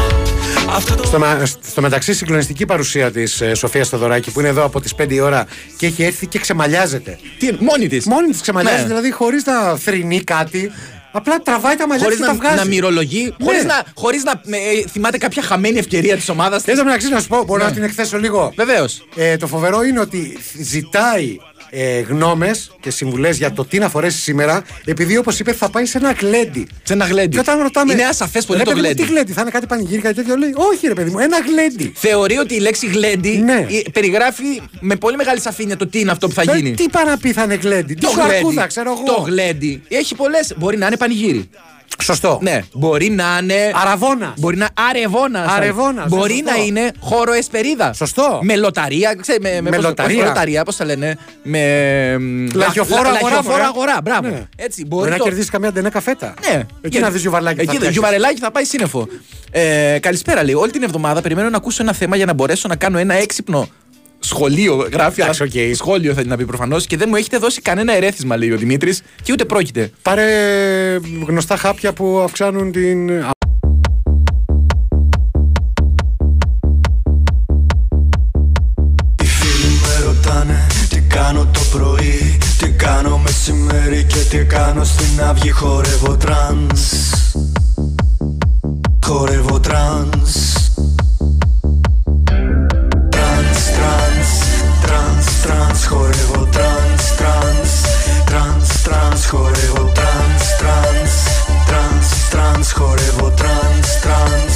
Αυτό το Στο, μα- στο μεταξύ, συγκλονιστική παρουσία της ε, Σοφίας Στοδωράκη που είναι εδώ από τις 5 η ώρα και έχει έρθει και ξεμαλιάζεται. Τι, μόνη της; Μόνη της ξεμαλιάζεται, Ναι. δηλαδή χωρίς να θρυνεί κάτι. Απλά τραβάει τα μαλλιά Χωρίς της και τα να, βγάζει. να μυρολογεί, Ναι. χωρίς να, χωρίς να ε, θυμάται κάποια χαμένη ευκαιρία της ομάδας τη. Εν τω μεταξύ, να σου πω, μπορώ Ναι. να την εκθέσω λίγο. Βεβαίως. Ε, το φοβερό είναι ότι ζητάει ε, γνώμες και συμβουλές για το τι να φορέσεις σήμερα, επειδή όπως είπε θα πάει σε ένα γλέντι. Σε ένα γλέντι. Και όταν ρωτάμε. Είναι ασαφές πολύ «Ρε, το παιδί μου, γλέντι». Τι γλέντι, θα είναι κάτι πανηγύρι, κάτι τέτοιο. Λέει, Όχι, ρε παιδί μου, ένα γλέντι. Θεωρεί ότι η λέξη γλέντι Ναι. ε, περιγράφει με πολύ μεγάλη σαφήνεια το τι είναι αυτό που θα Ε, γίνει. Τι πάει να πει θα είναι γλέντι. Τι Το σου γλέντι. αρκούδα, ξέρω εγώ. Το γλέντι. Έχει πολλές. Μπορεί να είναι πανηγύρι. Σωστό. Ναι. Μπορεί να είναι. Αραβόνα. Μπορεί να αρεβόνα. Αρεβώνας, ναι, Μπορεί σωστό. να είναι χώρο εσπερίδα. Σωστό. Με λοταρία. Ξέρε, με, με, Με πώς- λοταρία. όχι λοταρία, πώς τα λένε. Με. μ, Λαχιοφόρο λα- αγορά, λαχιοφόρο μωρέ. αγορά. Μπράβο. Ναι. Έτσι, Μπορεί μπορεί να το- κερδίσεις καμιά ντενέκα φέτα. Ναι. Εκεί να δεις γιουβαρλάκι. Εκεί το γιουβαρελάκι θα πάει σύννεφο. Ε, καλησπέρα, λέει. Όλη την εβδομάδα περιμένω να ακούσω ένα θέμα για να μπορέσω να κάνω ένα έξυπνο σχολείο. Γράφει Εντάξει, οκ. σχόλιο θα να πει προφανώς και δεν μου έχετε δώσει κανένα ερέθισμα, λέει ο Δημήτρης, και ούτε πρόκειται. Πάρε γνωστά χάπια που αυξάνουν την. Οι φίλοι με ρωτάνε τι κάνω το πρωί Τι κάνω μεσημέρι και τι κάνω στην αυγή Χορεύω trance Χορεύω trance Trance, χορεύω trance, trance Trance, trance, χορεύω trance, trance Trance, trance, χορεύω trance, trance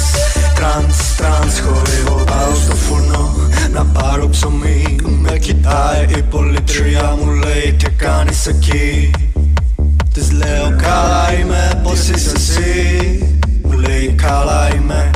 Trance, trance, χορεύω. Πάω στο φούρνο να πάρω ψωμί Με κοιτάει η πωλήτρια μου λέει τι κάνεις εκεί Της λέω καλά είμαι πώς είσαι εσύ Μου λέει καλά είμαι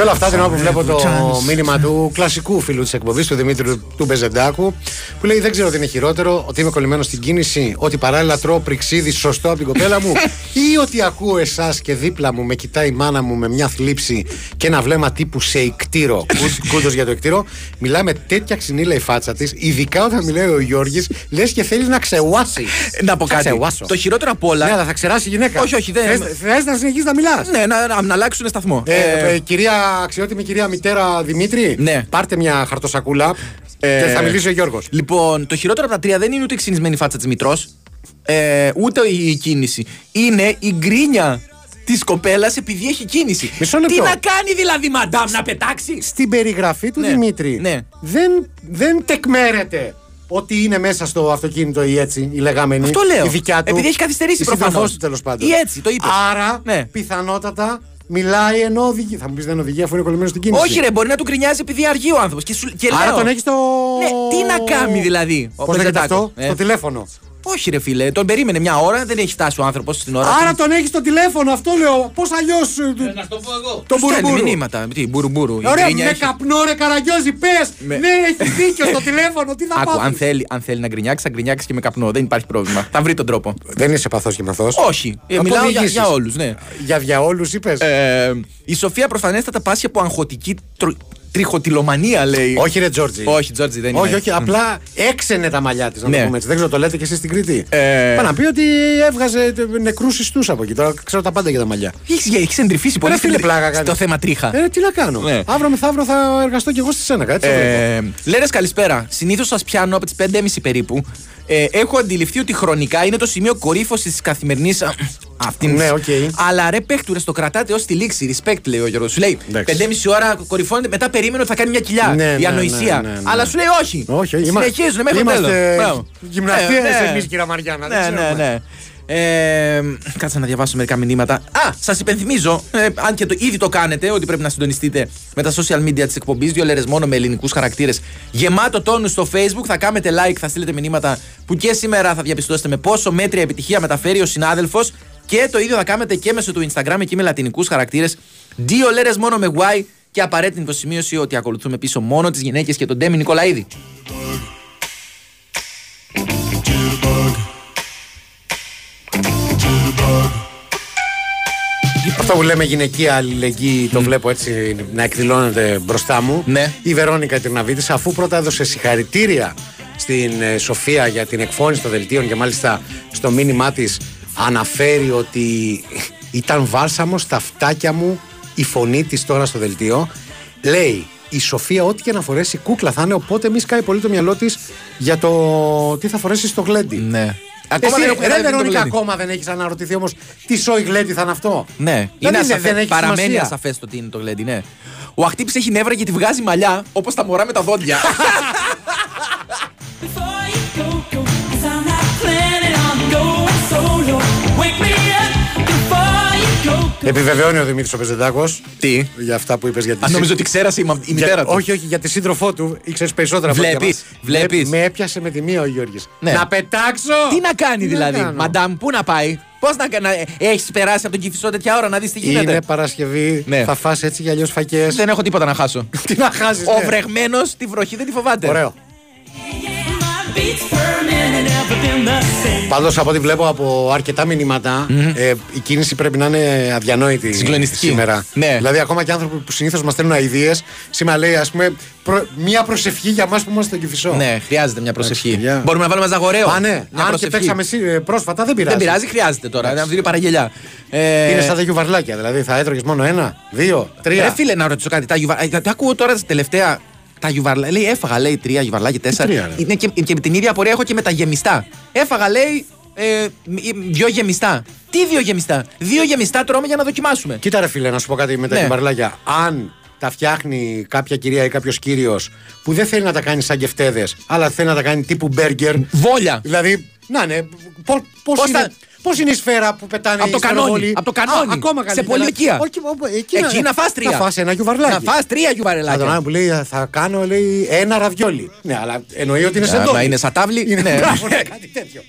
Και όλα αυτά την ώρα που βλέπω το μήνυμα του κλασικού φίλου της εκπομπής, του Δημήτρη του Μπεζεντάκου, που λέει: Δεν ξέρω τι είναι χειρότερο, ότι είμαι κολλημένος στην κίνηση, ότι παράλληλα τρώω πριξίδι σωστό από την κοπέλα μου, ή ότι ακούω εσάς και δίπλα μου με κοιτάει η μάνα μου με μια θλίψη και ένα βλέμμα τύπου σε εκτήρο. Κούντος για το εκτήρο. Μιλάει με τέτοια ξυνήλα η φάτσα της, ειδικά όταν μιλάει ο Γιώργης, λες και θέλεις να ξεουάσει. Να πω Θα κάτι. ξεουάσω. Το χειρότερο απ' όλα. Ναι, αλλά θα ξεράσει η γυναίκα. Όχι, όχι, δεν. Θε να συνεχίσεις να μιλάς. Ναι, να, να, να αλλάξουν σταθμό. Ε, ε, κυρία, αξιότιμη κυρία μητέρα Δημήτρη, Ναι. πάρτε μια χαρτοσακούλα και θα μιλήσει ο Γιώργος. Λοιπόν, το χειρότερο από τα τρία δεν είναι ούτε η ξυνισμένη φάτσα της Μητρός, ε, ούτε η κίνηση. Είναι η γκρίνια της κοπέλας επειδή έχει κίνηση. Μισό λεπτό. Τι να κάνει δηλαδή, μαντάμ, να πετάξει; Στην περιγραφή του Ναι, Δημήτρη ναι. δεν, δεν τεκμέρεται ότι είναι μέσα στο αυτοκίνητο η έτσι, η λεγόμενη. Αυτό λέω. Η δικιά του. Επειδή έχει καθυστερήσει η σύντροφός προφανώς. του τέλος πάντων. Ή έτσι, το είπες. Άρα, Ναι. πιθανότατα μιλάει ενώ οδηγεί. Θα μου πεις δεν οδηγεί αφού είναι κολλημένος στην κίνηση. Όχι, ρε, μπορεί να του κρινιάζει επειδή αργεί ο άνθρωπος. Και, σου- και Άρα λέω, τον έχει στο. Ναι, τι να κάνει δηλαδή. ο Πώς λέγεται Πεζετάκος, αυτό, ε. στο τηλέφωνο. Όχι, ρε φίλε, τον περίμενε μια ώρα, δεν έχει φτάσει ο άνθρωπος στην ώρα. Άρα του. τον έχεις στο τηλέφωνο, αυτό λέω. Πώς αλλιώς. Να το πω εγώ. Τον Του στέλνει μπουρμπούρου. μηνύματα. Τι, μπουρμπούρου. η Ωραία, γκρίνια με έχει- καπνό ρε καραγκιόζη, πες! Με- Ναι, έχει δίκιο στο τηλέφωνο, τι θα Άκου, αν πάθει. θέλει, αν θέλει να γκρινιάξει, θα γκρινιάξει και με καπνό. Δεν υπάρχει πρόβλημα. Θα βρει τον τρόπο. Δεν είσαι παθός και μαθός. Όχι. Ε, μιλάω για, για όλους, ναι. Για, για όλους είπες. Ε, η Σοφία προφανέστατα πάσχει από αγχωτική τρο... τριχοτυλομανία, λέει. Όχι, ρε Τζόρτζι. Όχι, Τζόρτζι δεν όχι, είναι. όχι, απλά έξαινε τα μαλλιά της, να Ναι. το πούμε έτσι. Δεν ξέρω, το λέτε και εσείς στην Κρήτη. Ε, Πάει να πει ότι έβγαζε νεκρούς ιστούς από εκεί. Τώρα ξέρω τα πάντα για τα μαλλιά. Έχεις, έχεις εντρυφήσει πολύ Ρε φίλε, στην- πλάκα κάνεις. στο θέμα τρίχα. Ε, τι να κάνω. Ναι. Αύριο μεθαύριο θα εργαστώ κι εγώ στη Σένακα. Έτσι. θα βλέπω. Ε, Λέρες καλησπέρα. Συνήθως σας πιάνω από τις 5.30 περίπου. Ε, έχω αντιληφθεί ότι χρονικά είναι το σημείο κορύφωσης της καθημερινή. Αυτή Ναι, οκ. Αλλά ρε παίχτουρε, το κρατάτε ως τη λήξη. Respect, λέει ο Γιώργος. Σου λέει Εντάξει. 5.30 ώρα κορυφώνεται, μετά περίμενε ότι θα κάνει μια κοιλιά. Ναι, η ναι, ανοησία. ναι, ναι, ναι. Αλλά σου λέει όχι. Όχι, όχι, είμα- Συνεχίζουν μέχρι το είμαστε τέλος. Μπράβο. γυμναστίες Ε, ναι. εμείς, κυρία Μαριάννα, δεν Ναι, ξέρουμε. ναι, ναι. Ε, κάτσε να διαβάσω μερικά μηνύματα. Α, σας υπενθυμίζω, ε, αν και το, ήδη το κάνετε, ότι πρέπει να συντονιστείτε με τα social media της εκπομπής. Δύο λέρες μόνο με ελληνικούς χαρακτήρες. Γεμάτο τόνους στο Facebook. Θα κάνετε like, θα στείλετε μηνύματα που και σήμερα θα διαπιστώσετε με πόσο μέτρια επιτυχία μεταφέρει ο συνάδελφος. Και το ίδιο θα κάνετε και μέσω του Instagram εκεί με λατινικούς χαρακτήρες. Δύο λέρες μόνο με Y και απαραίτητη υποσημείωση ότι ακολουθούμε πίσω μόνο τις γυναίκες και τον Ντέμι Νικολαίδη. Αυτό που λέμε γυναικεία αλληλεγγύη, το βλέπω έτσι να εκδηλώνεται μπροστά μου. Ναι. Η Βερόνικα Τυρναβίτης, αφού πρώτα έδωσε συγχαρητήρια στην ε, Σοφία για την εκφώνηση των δελτίων και μάλιστα στο μήνυμά της αναφέρει ότι ήταν βάλσαμο στα φτάκια μου η φωνή της τώρα στο δελτίο. Λέει η Σοφία, ό,τι και να φορέσει κούκλα θα είναι, οπότε μη σκάει πολύ το μυαλό της για το τι θα φορέσει στο γλέντι. Ναι. Ακόμα δεν Εσύ, έχουμε ρε δει το Βερόνικα, γλέντι. ακόμα δεν έχεις αναρωτηθεί όμως τι σόι γλέντι θα είναι αυτό; Ναι, Δεν είναι είναι, ασαφέ, δεν έχεις παραμένει σημασία. ασαφές το τι είναι το γλέντι, ναι. Ο Αχτύπης έχει νεύρα γιατί βγάζει μαλλιά όπως τα μωρά με τα δόντια. Επιβεβαιώνει ο Δημήτρης ο Πεζεντάκος. Τι; Για αυτά που είπες για τη Αν νομίζω ότι ξέρασε η, μα- η μητέρα για, του. Όχι, όχι, για τη σύντροφό του ήξερες περισσότερα από ό,τι Βλέπεις, για μας. βλέπεις. Με, με έπιασε με τη μία ο Γιώργης. Ναι. Να πετάξω! Τι να κάνει Τι να δηλαδή, κάνω; Μαντάμ, πού να πάει; Πώς να, να έχεις περάσει από τον κυφισό τέτοια ώρα να δεις τι γίνεται; Είναι Παρασκευή, Ναι. θα φας έτσι για αλλιώς φακές. Δεν έχω τίποτα να χάσω. Τι να χάσεις. Ο βρεγμένος τη βροχή δεν τη φοβάται. Ωραίο. Πάντως από ό,τι βλέπω από αρκετά μηνύματα, ε, η κίνηση πρέπει να είναι αδιανόητη Συγκλονιστική. σήμερα. Ναι. Δηλαδή, ακόμα και άνθρωποι που συνήθως μας στέλνουν αειδίες, σήμερα λέει, ας πούμε, προ- μία προσευχή για εμάς που είμαστε στον Κυφισό. Ναι, χρειάζεται μια προσευχή. παιδιά. Μπορούμε να βάλουμε ζαγοραίο. Α, ναι. Μια Αν και προσευχή. παίξαμε σύ- ε, πρόσφατα, δεν πειράζει. Δεν πειράζει, χρειάζεται τώρα. Να βγει παραγγελιά. Ε, Είναι σαν τα γιουβαρλάκια. Δηλαδή, θα έτρωγες μόνο ένα, δύο, τρία. Ρε φίλε, να ρωτήσω κάτι. Τα γιουβα... Τα ακούω τώρα τελευταία. Τα γιουβαρλάκια. Λέει, έφαγα, λέει, τρία γιουβαρλάκια, τέσσερα. τρία, ρε; Είναι και, και την ίδια απορία έχω και με τα γεμιστά. Έφαγα, λέει, ε, μ- δυο γεμιστά. Τι δύο γεμιστά; Δύο γεμιστά τρώμε για να δοκιμάσουμε. Κοίτα, ρε φίλε, να σου πω κάτι με τα Ναι. γιουβαρλάκια. Αν τα φτιάχνει κάποια κυρία ή κάποιος κύριος που δεν θέλει να τα κάνει σαν γευτέδε, αλλά θέλει να τα κάνει τύπου μπέργκερ. Βόλια. Δηλαδή, να ναι, πώς Πώς είναι, θα- πώς είναι η σφαίρα που πετάνε Από οι το κανόνι, σφαιροβόλοι; από το κανόνι. Α, ακόμα Σε καλύτερα. πολιορκία. Όχι, όπου- εκεί, Εκεί να φας τρία. Να φας ένα γιουβαρλάκι. Να φας τρία Να γιουβαρελάκια. τον άλλο που λέει θα κάνω λέει, ένα ραβιόλι. Ναι, αλλά εννοεί ότι είναι σε Άμα ντόμι. είναι σαν τάβλη, Είναι ναι. μπράβο, ναι, κάτι τέτοιο.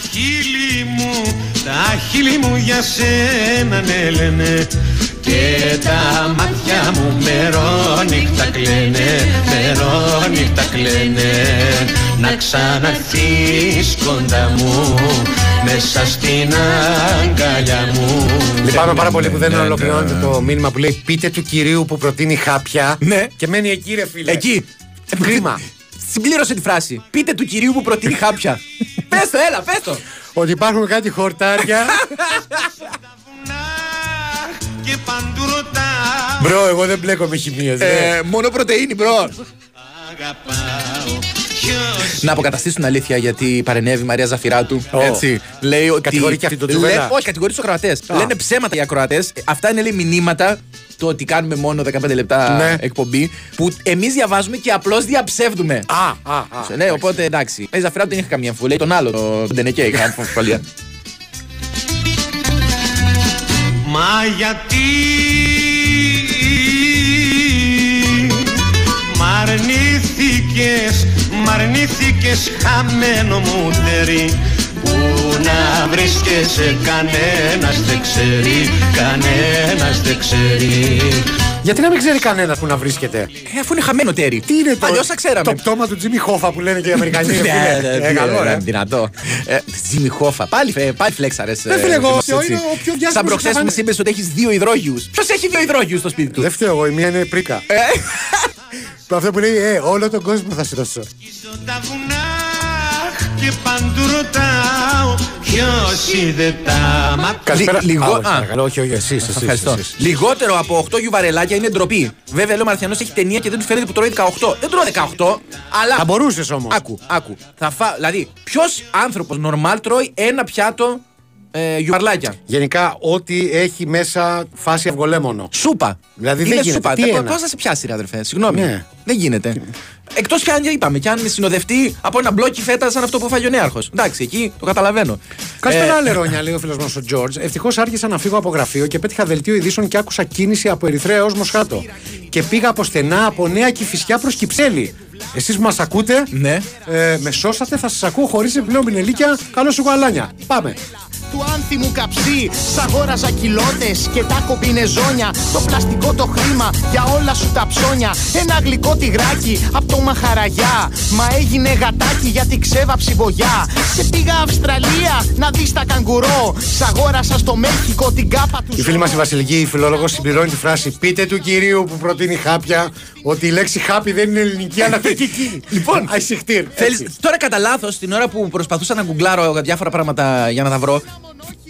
Τα χείλη μου, τα χείλη μου για σένα ναι λένε και τα μάτια μου μερόνυχτα κλαίνε, μερόνυχτα κλαίνε να ξαναρθείς κοντά μου μέσα στην αγκαλιά μου Λυπάμαι πάρα πολύ που δεν ναι, ναι. ολοκληρώνεται το μήνυμα που λέει πείτε του κυρίου που προτείνει χάπια. Ναι. Και μένει εκεί, ρε φίλε. Εκεί. Κρίμα. Συμπλήρωσε τη φράση. Πείτε του κυρίου που προτείνει χάπια. πες το, έλα, πες το. Ότι υπάρχουν κάτι χορτάρια. και παντού ρωτάω Bro, εγώ δεν μπλέκω με χημείες. Ε, μόνο πρωτεΐνη, bro. Αγαπάω ποιος; Να αποκαταστήσουν αλήθεια γιατί παρενέβη η Μαρία Ζαφυράτου. Ω. Έτσι. Λέει ότι. Κατηγορεί και αυτή τον Λέ- Τζουβέλα. Όχι, κατηγορεί τους ακροατές. Α. Λένε ψέματα οι ακροατές. Αυτά είναι λέει μηνύματα το ότι κάνουμε μόνο 15 λεπτά Ναι. εκπομπή που εμείς διαβάζουμε και απλώς διαψεύδουμε. Α, α, α. Ναι, οπότε εντάξει. Η Ζαφυράτου δεν είχε καμία αμφιβολία. Τον άλλο, τον Ντενεκέ, είχα αμφιβολία. Μα γιατί; Μ' αρνήθηκες, μ' αρνήθηκες χαμένο μου τερί Πού να βρίσκεσαι κανένας δεν ξέρει, κανένας δεν ξέρει Γιατί να μην ξέρει κανένας που να βρίσκεται; Ε, αφού είναι χαμένο τέρι. Τι είναι το, Αλλιώς θα ξέραμε. το πτώμα του Τζίμι Χόφα που λένε και οι Αμερικανοί. ρε φίλε. Ναι, ναι, Ε, ναι, καλό, ναι, ρε. Δυνατό. Ε, Τζίμι Χόφα. Πάλι, ε, πάλι φλέξαρες. Δεν φίλε, εγώ, ο- είναι ο πιο διάσημος Σαν προχθές καφάνε- μα είπες ότι έχεις δύο υδρόγειους. Ποιος έχει δύο υδρόγειους στο σπίτι του; Δεν φταίω εγώ, η μία είναι πρίκα. Ε, Το αυτό που λέει, ε, όλο τον κόσμο θα σηκώσω. Τα βουνά και παντού ρωτάω ποιος είδε τα μάτια Καλησπέρα. Λι- λιγο- Α, όχι, α. παρακαλώ, όχι, όχι, εσείς, εσείς, Ευχαριστώ. εσείς. Λιγότερο από 8 γιουβαρελάκια είναι ντροπή. Βέβαια, λέει ο Μαρθιανός έχει ταινία και δεν τους φαίνεται που τρώει 18. Δεν τρώω 18, αλλά. Θα μπορούσες όμως. Άκου, άκου. Θα φά... Δηλαδή, ποιος άνθρωπος νορμάλ τρώει ένα πιάτο ε, γιουβαρλάκια. Γενικά, ό,τι έχει μέσα φάση αυγολέμονο. Σούπα. Δηλαδή, είναι δεν γίνεται. σούπα. Τι Δεν- ένα; Πώς θα σε πιάσει, ρε αδερφέ. Συγγνώμη. Ναι. Δεν γίνεται. Εκτός πια αν είπαμε, και αν συνοδευτεί από ένα μπλόκι φέτα σαν αυτό που φάγει ο νέαρχος. Εντάξει, εκεί το καταλαβαίνω. Καλησπέρα, Ε, Λερόνια, λέει ο φίλος μας ο Τζορτζ. Ευτυχώς άργησα να φύγω από γραφείο και πέτυχα δελτίο ειδήσεων και άκουσα κίνηση από Ερυθρέα έω Μοσχάτο. Και πήγα από στενά από Νέα Κυφυσιά προς Κυψέλη. Εσείς που μας ακούτε, Ναι. ε, με σώσατε, θα σας ακούω χωρίς επιπλέον πινελίκια. Καλώ σου γαλάνια. Πάμε. του άνθιμου καψί. Σ' αγόραζα κοιλότε και τα κομπίνε ζώνια. Το πλαστικό το χρήμα για όλα σου τα ψώνια. Ένα γλυκό τυγράκι από το μαχαραγιά. Μα έγινε γατάκι γιατί ξέβαψη βογιά. Και πήγα Αυστραλία να δεις τα καγκουρό. Σ' αγόρασα στο Μέχικο την κάπα του Η φίλη μας η Βασιλική, η φιλόλογος, συμπληρώνει τη φράση Πείτε του κυρίου που προτείνει χάπια ότι η λέξη χάπι δεν είναι ελληνική αλλά θετική. Λοιπόν, Αϊσυχτήρ. Θέλεις, τώρα κατά λάθος, την ώρα που προσπαθούσα να γκουγκλάρω διάφορα πράγματα για να τα βρω,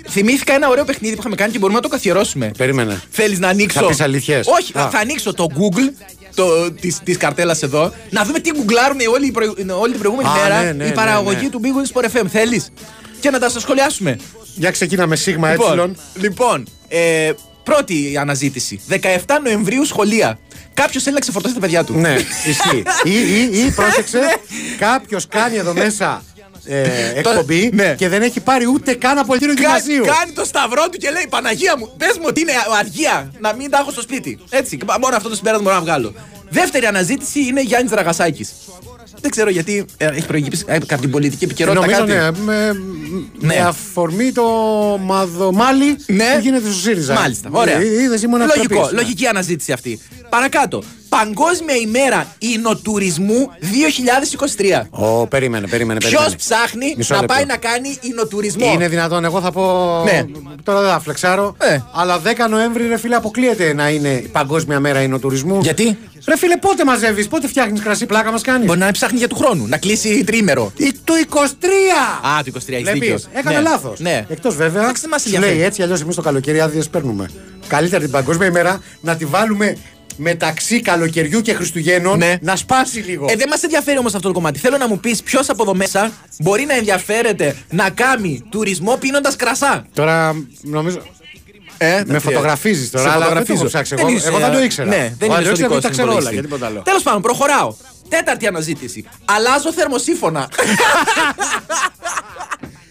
θυμήθηκα ένα ωραίο παιχνίδι που είχαμε κάνει και μπορούμε να το καθιερώσουμε. Περίμενε. Θέλεις να ανοίξω. Θα πεις αλήθειες; Όχι, θα, Α. θα ανοίξω το Google το, της, της καρτέλας εδώ, να δούμε τι γκουγκλάρουν όλη, η προηγου- όλη την προηγούμενη Α, μέρα ναι, ναι, η ναι, παραγωγή ναι. του Big Wings Sport FM. Θέλεις; Και να τα σχολιάσουμε. Για ξεκίνα με σίγμα Λοιπόν, έψιλον. λοιπόν ε, πρώτη αναζήτηση. 17 Νοεμβρίου σχολεία. Κάποιος θέλει να ξεφορτώσει τα παιδιά του. Ναι, ισχύει. ή, ή, ή πρόσεξε, Ναι. κάποιος κάνει εδώ μέσα ε, Το- εκπομπή ναι. και δεν έχει πάρει ούτε καν απολυτήριο Κα- γυμνασίου. κάνει το σταυρό του και λέει Παναγία μου, πε μου ότι είναι αργία να μην τα έχω στο σπίτι. Έτσι, μόνο αυτό το συμπέρασμα μπορώ να βγάλω. Δεύτερη αναζήτηση είναι Γιάννης Ραγασάκης. Δεν ξέρω γιατί ε, έχει προηγηθεί ε, από την πολιτική επικαιρότητα. Νομίζω κάτι; ναι, με, Ναι. με αφορμή το μαδομάλι Ναι. που γίνεται στο ΣΥΡΙΖΑ. Μάλιστα, ωραία. Ε, είδες, ήμουν Λογικό, ευτραπής, ναι. λογική αναζήτηση αυτή. Παρακάτω. Παγκόσμια ημέρα εινοτουρισμού 2023. Ω, περίμενε, περίμενε. Ποιος περίμενε. ψάχνει Μισό να λεπτό. πάει να κάνει εινοτουρισμό. Είναι δυνατόν, εγώ θα πω. Ναι. Τώρα δεν θα φλεξάρω. Ε. Αλλά 10 Νοέμβρη, ρε φίλε, αποκλείεται να είναι η Παγκόσμια Μέρα Ινοτουρισμού. Γιατί; Ρε φίλε, πότε μαζεύεις, πότε φτιάχνεις κρασί, πλάκα μας κάνεις; Μπορεί να ψάχνει για του χρόνου, να κλείσει τρίμερο. Το 23! Α, το 23 έχεις Βλέπεις, δίκιο. Έκανε Ναι. λάθος. Ναι. Εκτός βέβαια. Εντάξει, δεν μας σου ενδιαφέρει. λέει έτσι, αλλιώς εμείς το καλοκαίρι άδειες παίρνουμε. Καλύτερα την Παγκόσμια ημέρα να τη βάλουμε μεταξύ καλοκαιριού και Χριστουγέννων Ναι. να σπάσει λίγο. Ε, δεν μας ενδιαφέρει όμως αυτό το κομμάτι. Θέλω να μου πεις ποιος από εδώ μέσα μπορεί να ενδιαφέρεται να κάνει τουρισμό πίνοντας κρασά. Τώρα νομίζω. Ε, Με φωτογραφίζεις τώρα, Σε αλλά δεν το φωτογραφίζω. έχω ψάξει. Δεν Εγώ, είσαι, εγώ δεν α, το ήξερα. Ναι, δεν Ο είναι Alex στο δικό δεν τα σου ξέρω όλα, υπολογιστή. για τίποτα άλλο. Τέλος πάντων, προχωράω. Τέταρτη αναζήτηση. Αλλάζω θερμοσύφωνα.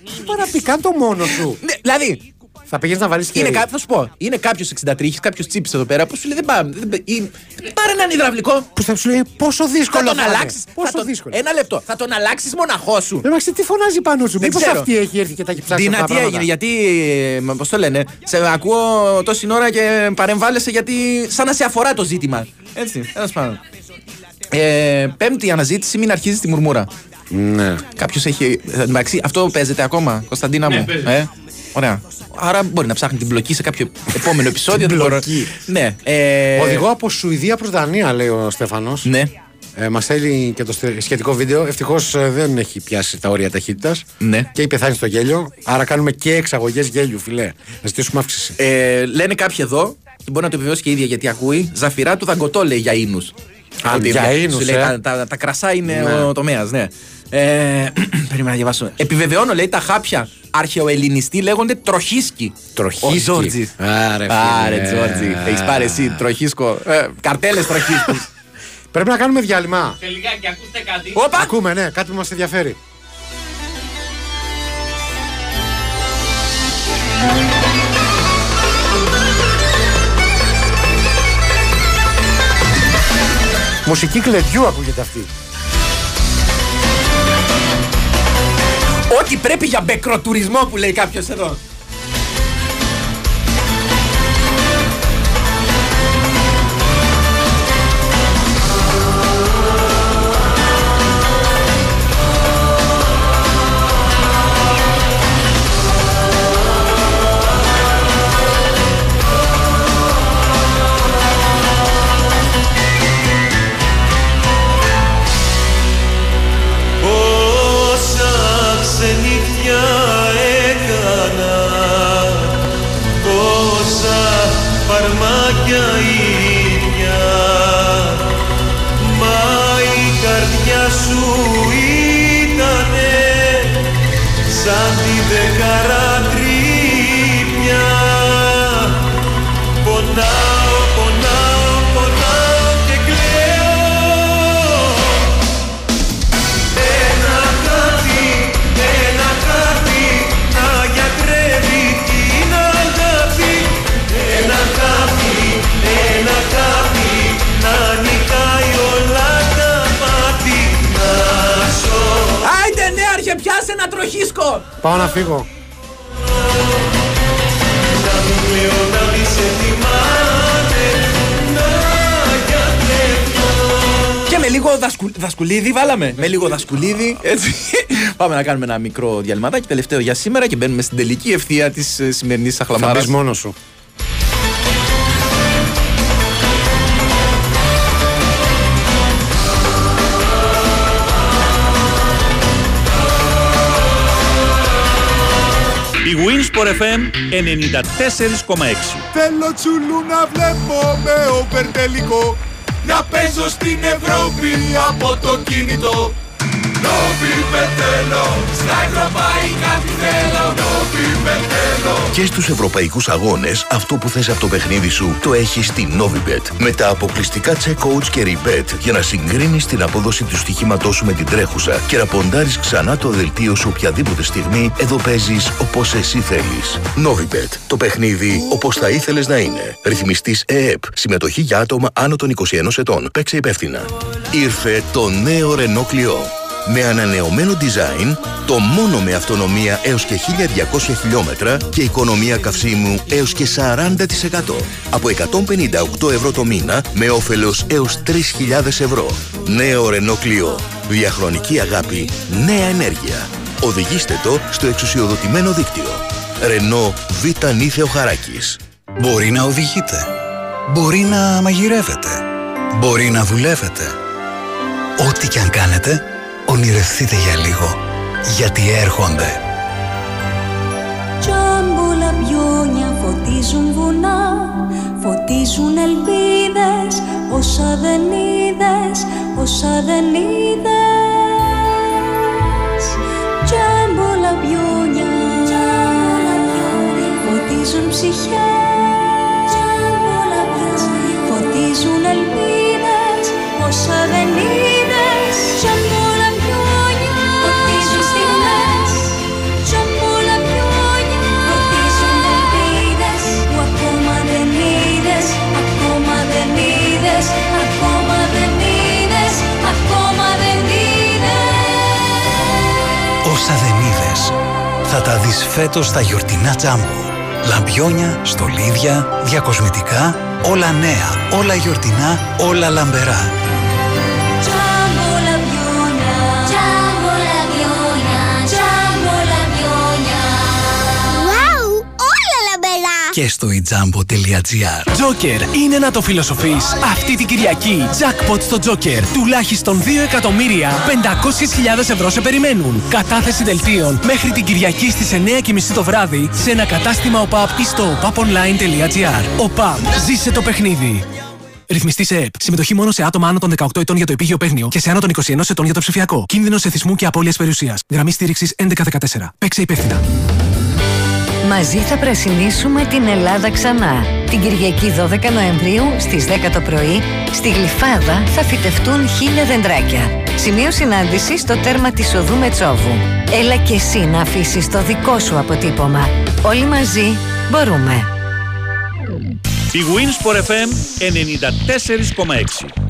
Τι παραπεί, κάν το μόνο σου. ναι, δηλαδή, Θα πηγαίνεις να βάλεις Είναι χέρι. κα... Θα σου πω, είναι κάποιος 63, κάποιος τσίπη εδώ πέρα που σου λέει δεν πάμε. Δεν... πα- ή- Πάρε έναν υδραυλικό. Που θα σου λέει πόσο δύσκολο. Θα τον θα είναι. αλλάξεις. Πόσο δύσκολο. Ένα λεπτό. Θα τον αλλάξεις μοναχό σου. Δεν μάξε τι φωνάζει πάνω σου. Δεν Μήπως ξέρω. αυτή έχει έρθει και τα έχει ψάξει. Ντίνα, αυτά τι τα έγινε, πράγματα. γιατί. Πώς το λένε. Σε ακούω τόση ώρα και παρεμβάλλεσαι γιατί. σαν να σε αφορά το ζήτημα. Έτσι, τέλο πάντων. Ε, πέμπτη αναζήτηση, μην αρχίζεις τη μουρμούρα. Ναι. Κάποιος έχει. ε, Εντάξει, αυτό παίζεται ακόμα, Κωνσταντίνα Ναι, μου. παίζεται. Ε, ωραία. Άρα μπορεί να ψάχνει την μπλοκή σε κάποιο επόμενο επεισόδιο. Την δεν μπορώ- μπλοκή. Ναι. Ε, Οδηγώ από Σουηδία προς Δανία, λέει ο Στέφανος. Ναι. Ε, Μας στέλνει και το στε- σχετικό βίντεο. Ευτυχώς δεν έχει πιάσει τα όρια ταχύτητας. Ναι. Και έχει πεθάνει στο γέλιο. Άρα κάνουμε και εξαγωγές γέλιου, φιλέ. Να ζητήσουμε αύξηση. Ε, λένε κάποιοι εδώ, και μπορεί να το επιβεβαιώσει και η ίδια γιατί ακούει, ζαφυρά του δαγκωτό λέει για ίνους. Α, για ίνους, Σου λέει, ε. τα, τα, τα κρασά είναι Ναι. ο τομέας, ναι. Ε, περίμενα να διαβάσω. Επιβεβαιώνω, λέει, τα χάπια αρχαιοελληνιστή λέγονται τροχίσκι. Τροχίσκι. Ο Τζόρτζι. Άρε, φίλε. Άρε, Τζόρτζι. Έχεις πάρει εσύ τροχίσκο. Ε, Καρτέλες τροχίσκου. Πρέπει να κάνουμε διάλειμμα. Σε λιγάκι, ακούστε κάτι. Όπα! Ακούμε, ναι, κάτι που μας ενδιαφέρει. Μουσική κλεδιού ακούγεται αυτή. Ό,τι πρέπει για μπεκροτουρισμό που λέει κάποιος εδώ. Δασκουλίδι βάλαμε. Με λίγο δασκουλίδι. Έτσι. Πάμε να κάνουμε ένα μικρό διαλυματάκι τελευταίο για σήμερα και μπαίνουμε στην τελική ευθεία της σημερινής Θα αχλαμάρας. μπεις μόνος σου. Η Winsport FM 94,6. Θέλω τσουλού να βλέπω με όπερ τελικό Να παίζω στην Ευρώπη από το κινητό Και στους ευρωπαϊκούς αγώνες, αυτό που θες από το παιχνίδι σου το έχεις στη Novibet. Με τα αποκλειστικά check-outs και rebet για να συγκρίνεις την απόδοση του στοιχήματός σου με την τρέχουσα και να ποντάρεις ξανά το δελτίο σου οποιαδήποτε στιγμή, εδώ παίζεις όπως εσύ θέλεις. Novibet. Το παιχνίδι όπως θα ήθελες να είναι. Ρυθμιστής ΕΕΠ. Συμμετοχή για άτομα άνω των 21 ετών. Παίξε υπεύθυνα. Ήρθε το νέο Renault Clio. Με ανανεωμένο design, το μόνο με αυτονομία έως και 1200 χιλιόμετρα και οικονομία καυσίμου έως και 40%. Από 158 ευρώ το μήνα με όφελος έως 3.000 ευρώ. Νέο Renault Clio. Διαχρονική αγάπη, νέα ενέργεια. Οδηγήστε το στο εξουσιοδοτημένο δίκτυο. Renault Β' Νίθεο Χαράκης. Μπορεί να οδηγείτε. Μπορεί να μαγειρεύετε. Μπορεί να δουλεύετε. Ό,τι και αν κάνετε, ονειρευτείτε για λίγο. Γιατί έρχονται. Τζάμπουλα πιόνια φωτίζουν βουνά Φωτίζουν ελπίδες Όσα δεν είδες Όσα δεν είδες Τζάμπουλα πιόνια Φωτίζουν ψυχές Φωτίζουν ελπίδες Όσα δεν είδες θα τα δεις φέτος στα γιορτινά τζάμπο. Λαμπιόνια, στολίδια, διακοσμητικά, όλα νέα, όλα γιορτινά, όλα λαμπερά. Και στο ιτζάμπο.gr Τζόκερ είναι να το φιλοσοφείς. Αυτή την Κυριακή, jackpot στο Τζόκερ. Τουλάχιστον 2 εκατομμύρια 500.000 ευρώ σε περιμένουν. Κατάθεση δελτίων μέχρι την Κυριακή στις 9.30 το βράδυ σε ένα κατάστημα ΟΠΑΠ ή στο opaponline.gr. ΟΠΑΠ, ζήσε το παιχνίδι. Ρυθμιστή σε ΕΠ. Συμμετοχή μόνο σε άτομα άνω των 18 ετών για το επίγειο παίγνιο και σε άνω των 21 ετών για το ψηφιακό. Κίνδυνο εθισμού και απώλειας περιουσίας. Γραμμή στήριξης 1114. Παίξε υπεύθυνα. Μαζί θα πρασινίσουμε την Ελλάδα ξανά. Την Κυριακή 12 Νοεμβρίου στις 10 το πρωί, στη Γλυφάδα θα φυτευτούν χίλια δεντράκια. Σημείο συνάντηση στο τέρμα της οδού Μετσόβου. Έλα και εσύ να αφήσεις το δικό σου αποτύπωμα. Όλοι μαζί μπορούμε. Η Winsport FM 94,6.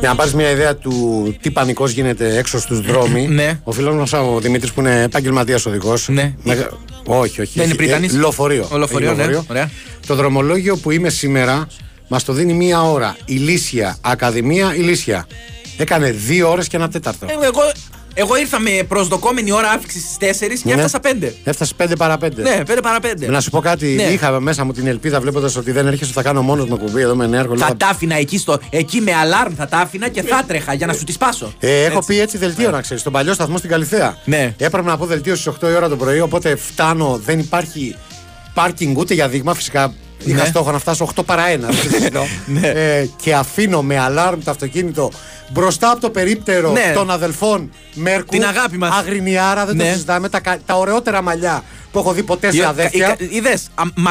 Για να πάρεις μια ιδέα του τι πανικός γίνεται έξω στους δρόμου, Ναι. ο φίλο μα ο Δημήτρης που είναι επαγγελματίας οδηγός. Ναι. Όχι, όχι. Δεν είναι έχει- Πριτανής; ε, Λεωφορείο. Ο λεωφορείο, Έχει ναι. Ωραία. Το δρομολόγιο που είμαι σήμερα μας το δίνει μία ώρα. Ηλίσια, Ακαδημία, Ηλίσια. Έκανε δύο ώρες και ένα τέταρτο. Ε, Εγώ, εγώ ήρθα με προσδοκόμενη ώρα άφηξης στις 4 και Ναι. έφτασα 5. Έφτασες 5 παρά 5. Ναι, 5 παρά 5. Να σου πω κάτι, Ναι. είχα μέσα μου την ελπίδα βλέποντας ότι δεν έρχεσαι, θα κάνω μόνος με κουμπί εδώ με νέα έργο. Θα Λέω, τα άφηνα εκεί, στο, εκεί με αλάρμ, θα τα άφηνα και θα τρέχα για να σου τη σπάσω. Ε, έχω πει έτσι δελτίο να ξέρεις. Στον παλιό σταθμό στην Καλιθέα. Ναι. Έπρεπε να πω δελτίο στις 8 η ώρα το πρωί, οπότε φτάνω, δεν υπάρχει πάρκινγκ ούτε για δείγμα. Φυσικά είχα Ναι. στόχο να φτάσω 8 παρά 1. ε, και αφήνω με αλάρμ το αυτοκίνητο μπροστά από το περίπτερο Ναι. των αδελφών Μέρκου. Την αγάπη μας. Αγρινιάρα, δεν το Ναι. συζητάμε. Τα, κα- τα ωραιότερα μαλλιά που έχω δει ποτέ σε αδέρφια. Είδε,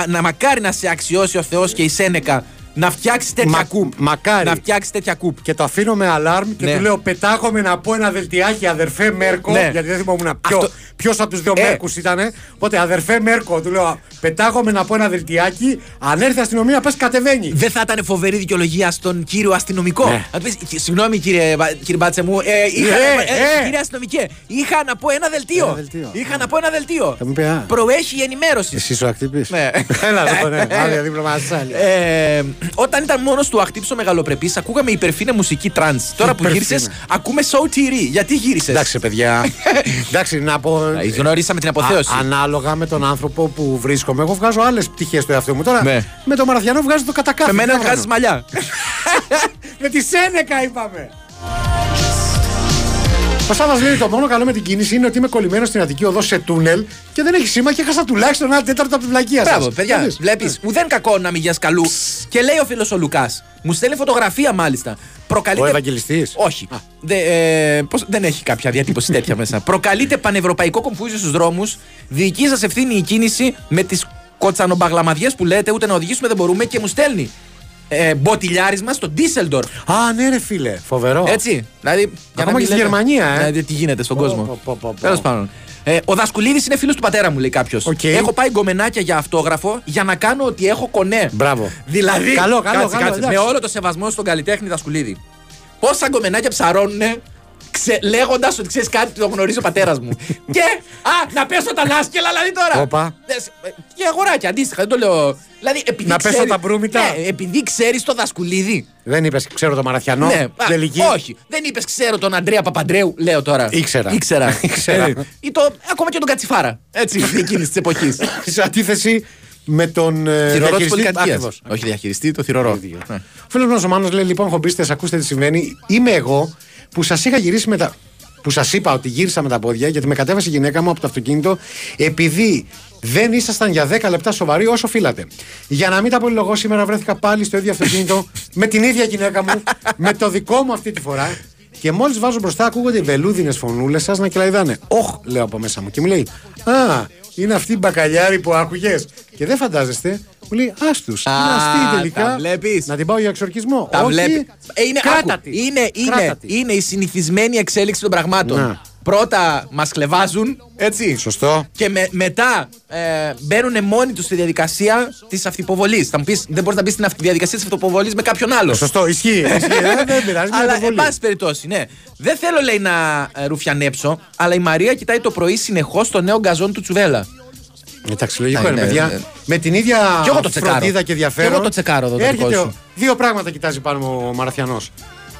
να μακάρι να σε αξιώσει ο Θεός και η Σένεκα να φτιάξει τέτοια Μα- κούπ. Μακάρι. Να φτιάξει τέτοια κούπ. Και το αφήνω με αλάρμ και Ναι. του λέω: Πετάγομαι να πω ένα δελτιάκι, αδερφέ Μέρκο. Ναι. Γιατί δεν θυμόμουν ποιο, Αυτό- ποιος από τους δύο Ε. Μέρκους ήταν. Οπότε, αδερφέ Μέρκο, του λέω: Πετάγομαι να πω ένα δελτιάκι. Αν έρθει η αστυνομία, πες κατεβαίνει. Δεν θα ήταν φοβερή δικαιολογία στον κύριο αστυνομικό. Ναι. Να του πεις, Συγγνώμη κύριε, Μπα- κύριε Μπάτσε μου, ε, είχα, Ε, ε, ε. κύριε αστυνομικέ, είχα να πω ένα δελτίο. Ένα δελτίο. Είχα να πω ένα δελτίο. Θα μου πει, «Α, Προέχει η ενημέρωση. Εσύ ο ακτύπη. Ναι. Έλα εδώ, ναι. Άδεια δίπλωμα άλλη. Ε, όταν ήταν μόνος του αχτύψω μεγαλοπρεπής, ακούγαμε υπερφίνε μουσική τρανς. Τώρα που Υπερφίνε. γύρισες, ακούμε show TV. Γιατί γύρισες; Εντάξει, παιδιά. Εντάξει, να πω. Γνωρίσαμε την αποθέωση. Α- ανάλογα με τον άνθρωπο που βρίσκομαι, εγώ βγάζω άλλες πτυχές του εαυτού μου. Τώρα Ναι. με το Μαραθιανό βγάζω το κατακάφι. Με μένα Τι να βγάζεις κάνω. μαλλιά. με τη Σένεκα είπαμε. Ο Σάβα λέει: Το μόνο καλό με την κίνηση είναι ότι είμαι κολλημένος στην Αττική οδό σε τούνελ και δεν έχει σήμα και έχασα τουλάχιστον ένα τέταρτο από τη βλακία σας. Μπράβο, παιδιά, βλέπεις. Ουδέν κακό να μην γιας καλού. Και λέει ο φίλος ο Λουκάς. Μου στέλνει φωτογραφία μάλιστα. Προκαλείται. Ο Ευαγγελιστής. Όχι. Δε, ε, πώς- δεν έχει κάποια διατύπωση τέτοια μέσα. Προκαλείται πανευρωπαϊκό κομφούζιο στους δρόμους. Δική σας ευθύνη η κίνηση με τις κοτσανομπαγλαμαδιές που λέτε, ούτε να οδηγήσουμε δεν μπορούμε και μου στέλνει. Ε, μποτιλιάρισμα στο Ντίσελντορφ. Α, ναι, ρε φίλε. Φοβερό. Έτσι. Δηλαδή, για να Ακόμα μην και στη λέτε- Γερμανία, ε. Δηλαδή, τι γίνεται στον Πω, κόσμο. πω, πω, πω, πω. Τέλος πάντων. Ε, ο Δασκουλίδης είναι φίλος του πατέρα μου, λέει κάποιος. Οκ. Έχω πάει γκομενάκια για αυτόγραφο για να κάνω ότι έχω κονέ. Μπράβο. Δηλαδή. Καλό, καλό, κάτσε, καλό, κάτσε. εντάξει. με όλο το σεβασμό στον καλλιτέχνη Δασκουλίδη. Πόσα γκομενάκια ψαρώνουνε ξε... λέγοντας ότι ξέρεις κάτι, το γνωρίζει ο πατέρας μου. και. Α, να πέσω τα λάσκελα, δηλαδή τώρα. Όπα. Δες, ε, Και αγοράκια, αντίστοιχα, δεν το λέω. Δηλαδή, επειδή Να πέσω ξέρει- τα μπρούμητα. Ναι, επειδή ξέρεις το Δασκουλίδη. Δεν είπες, ξέρω το Μαραθιανό. Ναι, α, τελική. όχι. Δεν είπες, ξέρω τον Αντρέα Παπαντρέου, λέω τώρα. Ήξερα. Ήξερα. Ήξερα. Ε, ή το, ακόμα και τον Κατσιφάρα. Έτσι, εκείνης της εποχής. Σε αντίθεση με τον. ε, Θηρορός της διαχειριστή- πολυκατοικίας. Ακριβώς. Όχι διαχειριστή, το θηρορό. Ναι. Ο φίλος μα ο Μάνος λέει: Λοιπόν, χομπίστε, ακούστε τι συμβαίνει. Είμαι εγώ που σας είχα γυρίσει με τα. Που σας είπα ότι γύρισα με τα πόδια γιατί με κατέβασε η γυναίκα μου από το αυτοκίνητο επειδή δεν ήσασταν για 10 λεπτά σοβαροί όσο οφείλατε. Για να μην τα πολυλογώ, σήμερα βρέθηκα πάλι στο ίδιο αυτοκίνητο με την ίδια γυναίκα μου, με το δικό μου αυτή τη φορά. Και μόλις βάζω μπροστά, ακούγονται οι βελούδινες φωνούλες σας να κυλαϊδάνε. Όχ, λέω από μέσα μου. Και μου λέει: Α, είναι αυτή η μπακαλιάρη που άκουγες. Και δεν φαντάζεστε, Μου λέει άστου. Α, Είναι αστεί τελικά. τα βλέπεις. Να την πάω για εξορκισμό. Τα Όχι, βλέπεις. Ε, είναι, κράτα άκου, τη. είναι, είναι, Κράτα τη. είναι η συνηθισμένη εξέλιξη των πραγμάτων. Να. Πρώτα μας κλεβάζουν, έτσι. Σωστό. Και με, μετά ε, μπαίνουν μόνοι τους στη διαδικασία της αυτοποβολή. Θα μου πεις, δεν μπορείς να μπεις στην αυ- διαδικασία της αυτοποβολή με κάποιον άλλο. Σωστό, ισχύει. ισχύει. Ε, δεν πειράζει. μια Αλλά, υποβολή. εν πάση περιπτώσει, ναι. Δεν θέλω, λέει, να ε, ρουφιανέψω, αλλά η Μαρία κοιτάει το πρωί συνεχώς το νέο γκαζόν του Τσουβέλα. Εντάξει, λογικό Α, είναι, ναι, παιδιά. ναι. Με την ίδια Κι εγώ το τσεκάρω. φροντίδα και ενδιαφέρον. Κι εγώ το τσεκάρω εδώ, το Έρχεται δικό ο- σου. Δύο πράγματα κοιτάζει πάνω μου ο Μαραθιανός.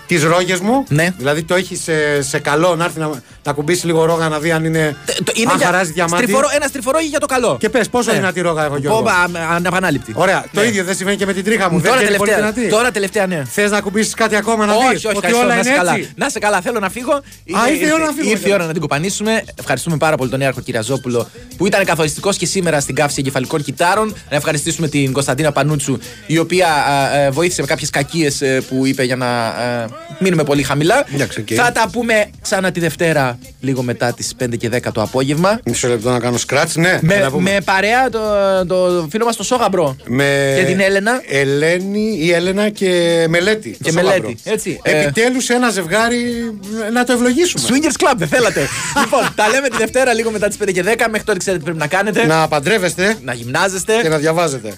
Τις ρόγες μου. Ναι. Δηλαδή το έχεις σε, σε καλό να έρθει να, να κουμπίσει λίγο ρόγα να δει αν είναι. Το- είναι αν για- χαράζει διαμάτι. στριφορό- ένα στριφορόγι για το καλό. Και πες, πόσο Ναι. δυνατή ρόγα έχω, Γιώργο; Πω, α, αναπανάληπτη. Ωραία, το Ναι. ίδιο δεν συμβαίνει και με την τρίχα μου. Τώρα δεν είναι πολύ τελευταία, δυνατή. τώρα τελευταία, ναι. Θες να κουμπίσεις κάτι ακόμα να δεις. όχι, όχι, ότι ευχαριστώ, όλα να είναι σε καλά. έτσι. Να σε καλά, θέλω να φύγω. ήρθε η ώρα να φύγουμε, Ήρθε η ώρα να την κοπανίσουμε. Ευχαριστούμε πάρα πολύ τον Νέαρχο Κυριαζόπουλο που ήταν καθοριστικός και σήμερα στην καύση εγκεφαλικών κυττάρων. Να ευχαριστήσουμε την Κωνσταντίνα Πανούτσου η οποία α, α, βοήθησε με κάποιες κακίες που είπε για να α, μείνουμε πολύ χαμηλά. Εντάξει, οκ. Θα τα πούμε ξανά τη Δευτέρα λίγο μετά τις 5 και 10 το απόγευμα. Μισό λεπτό να κάνω scratch, ναι. θα Με, τα πούμε. με παρέα το, το φίλο μας το Σόγαμπρο. με και την Έλενα. Ελένη, η Έλενα και Μελέτη. το Και Σόγαμπρο. Μελέτη, έτσι. Ε, Επιτέλους ένα ζευγάρι ε, να το ευλογήσουμε. Swingers Club, δεν θέλατε. λοιπόν, τα λέμε τη Δευτέρα λίγο μετά τις 5 και 10. Μέχρι τώρα ξέρετε τι πρέπει να κάνετε. Να παντρεύεστε Να γυμνάζεστε. και να διαβάζετε.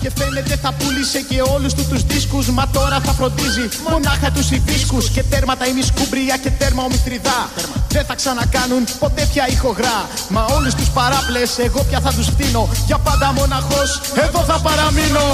Και φαίνεται θα πούλησε και όλους του τους δίσκους Μα τώρα θα φροντίζει μονάχα τους υφίσκους Και τέρματα η μισκούμπρια και τέρμα ο Μηθριδά Δεν θα ξανακάνουν ποτέ πια ηχογρά. Μα όλους τους παράπλες εγώ πια θα τους φτύνω Για πάντα μοναχός εδώ θα παραμείνω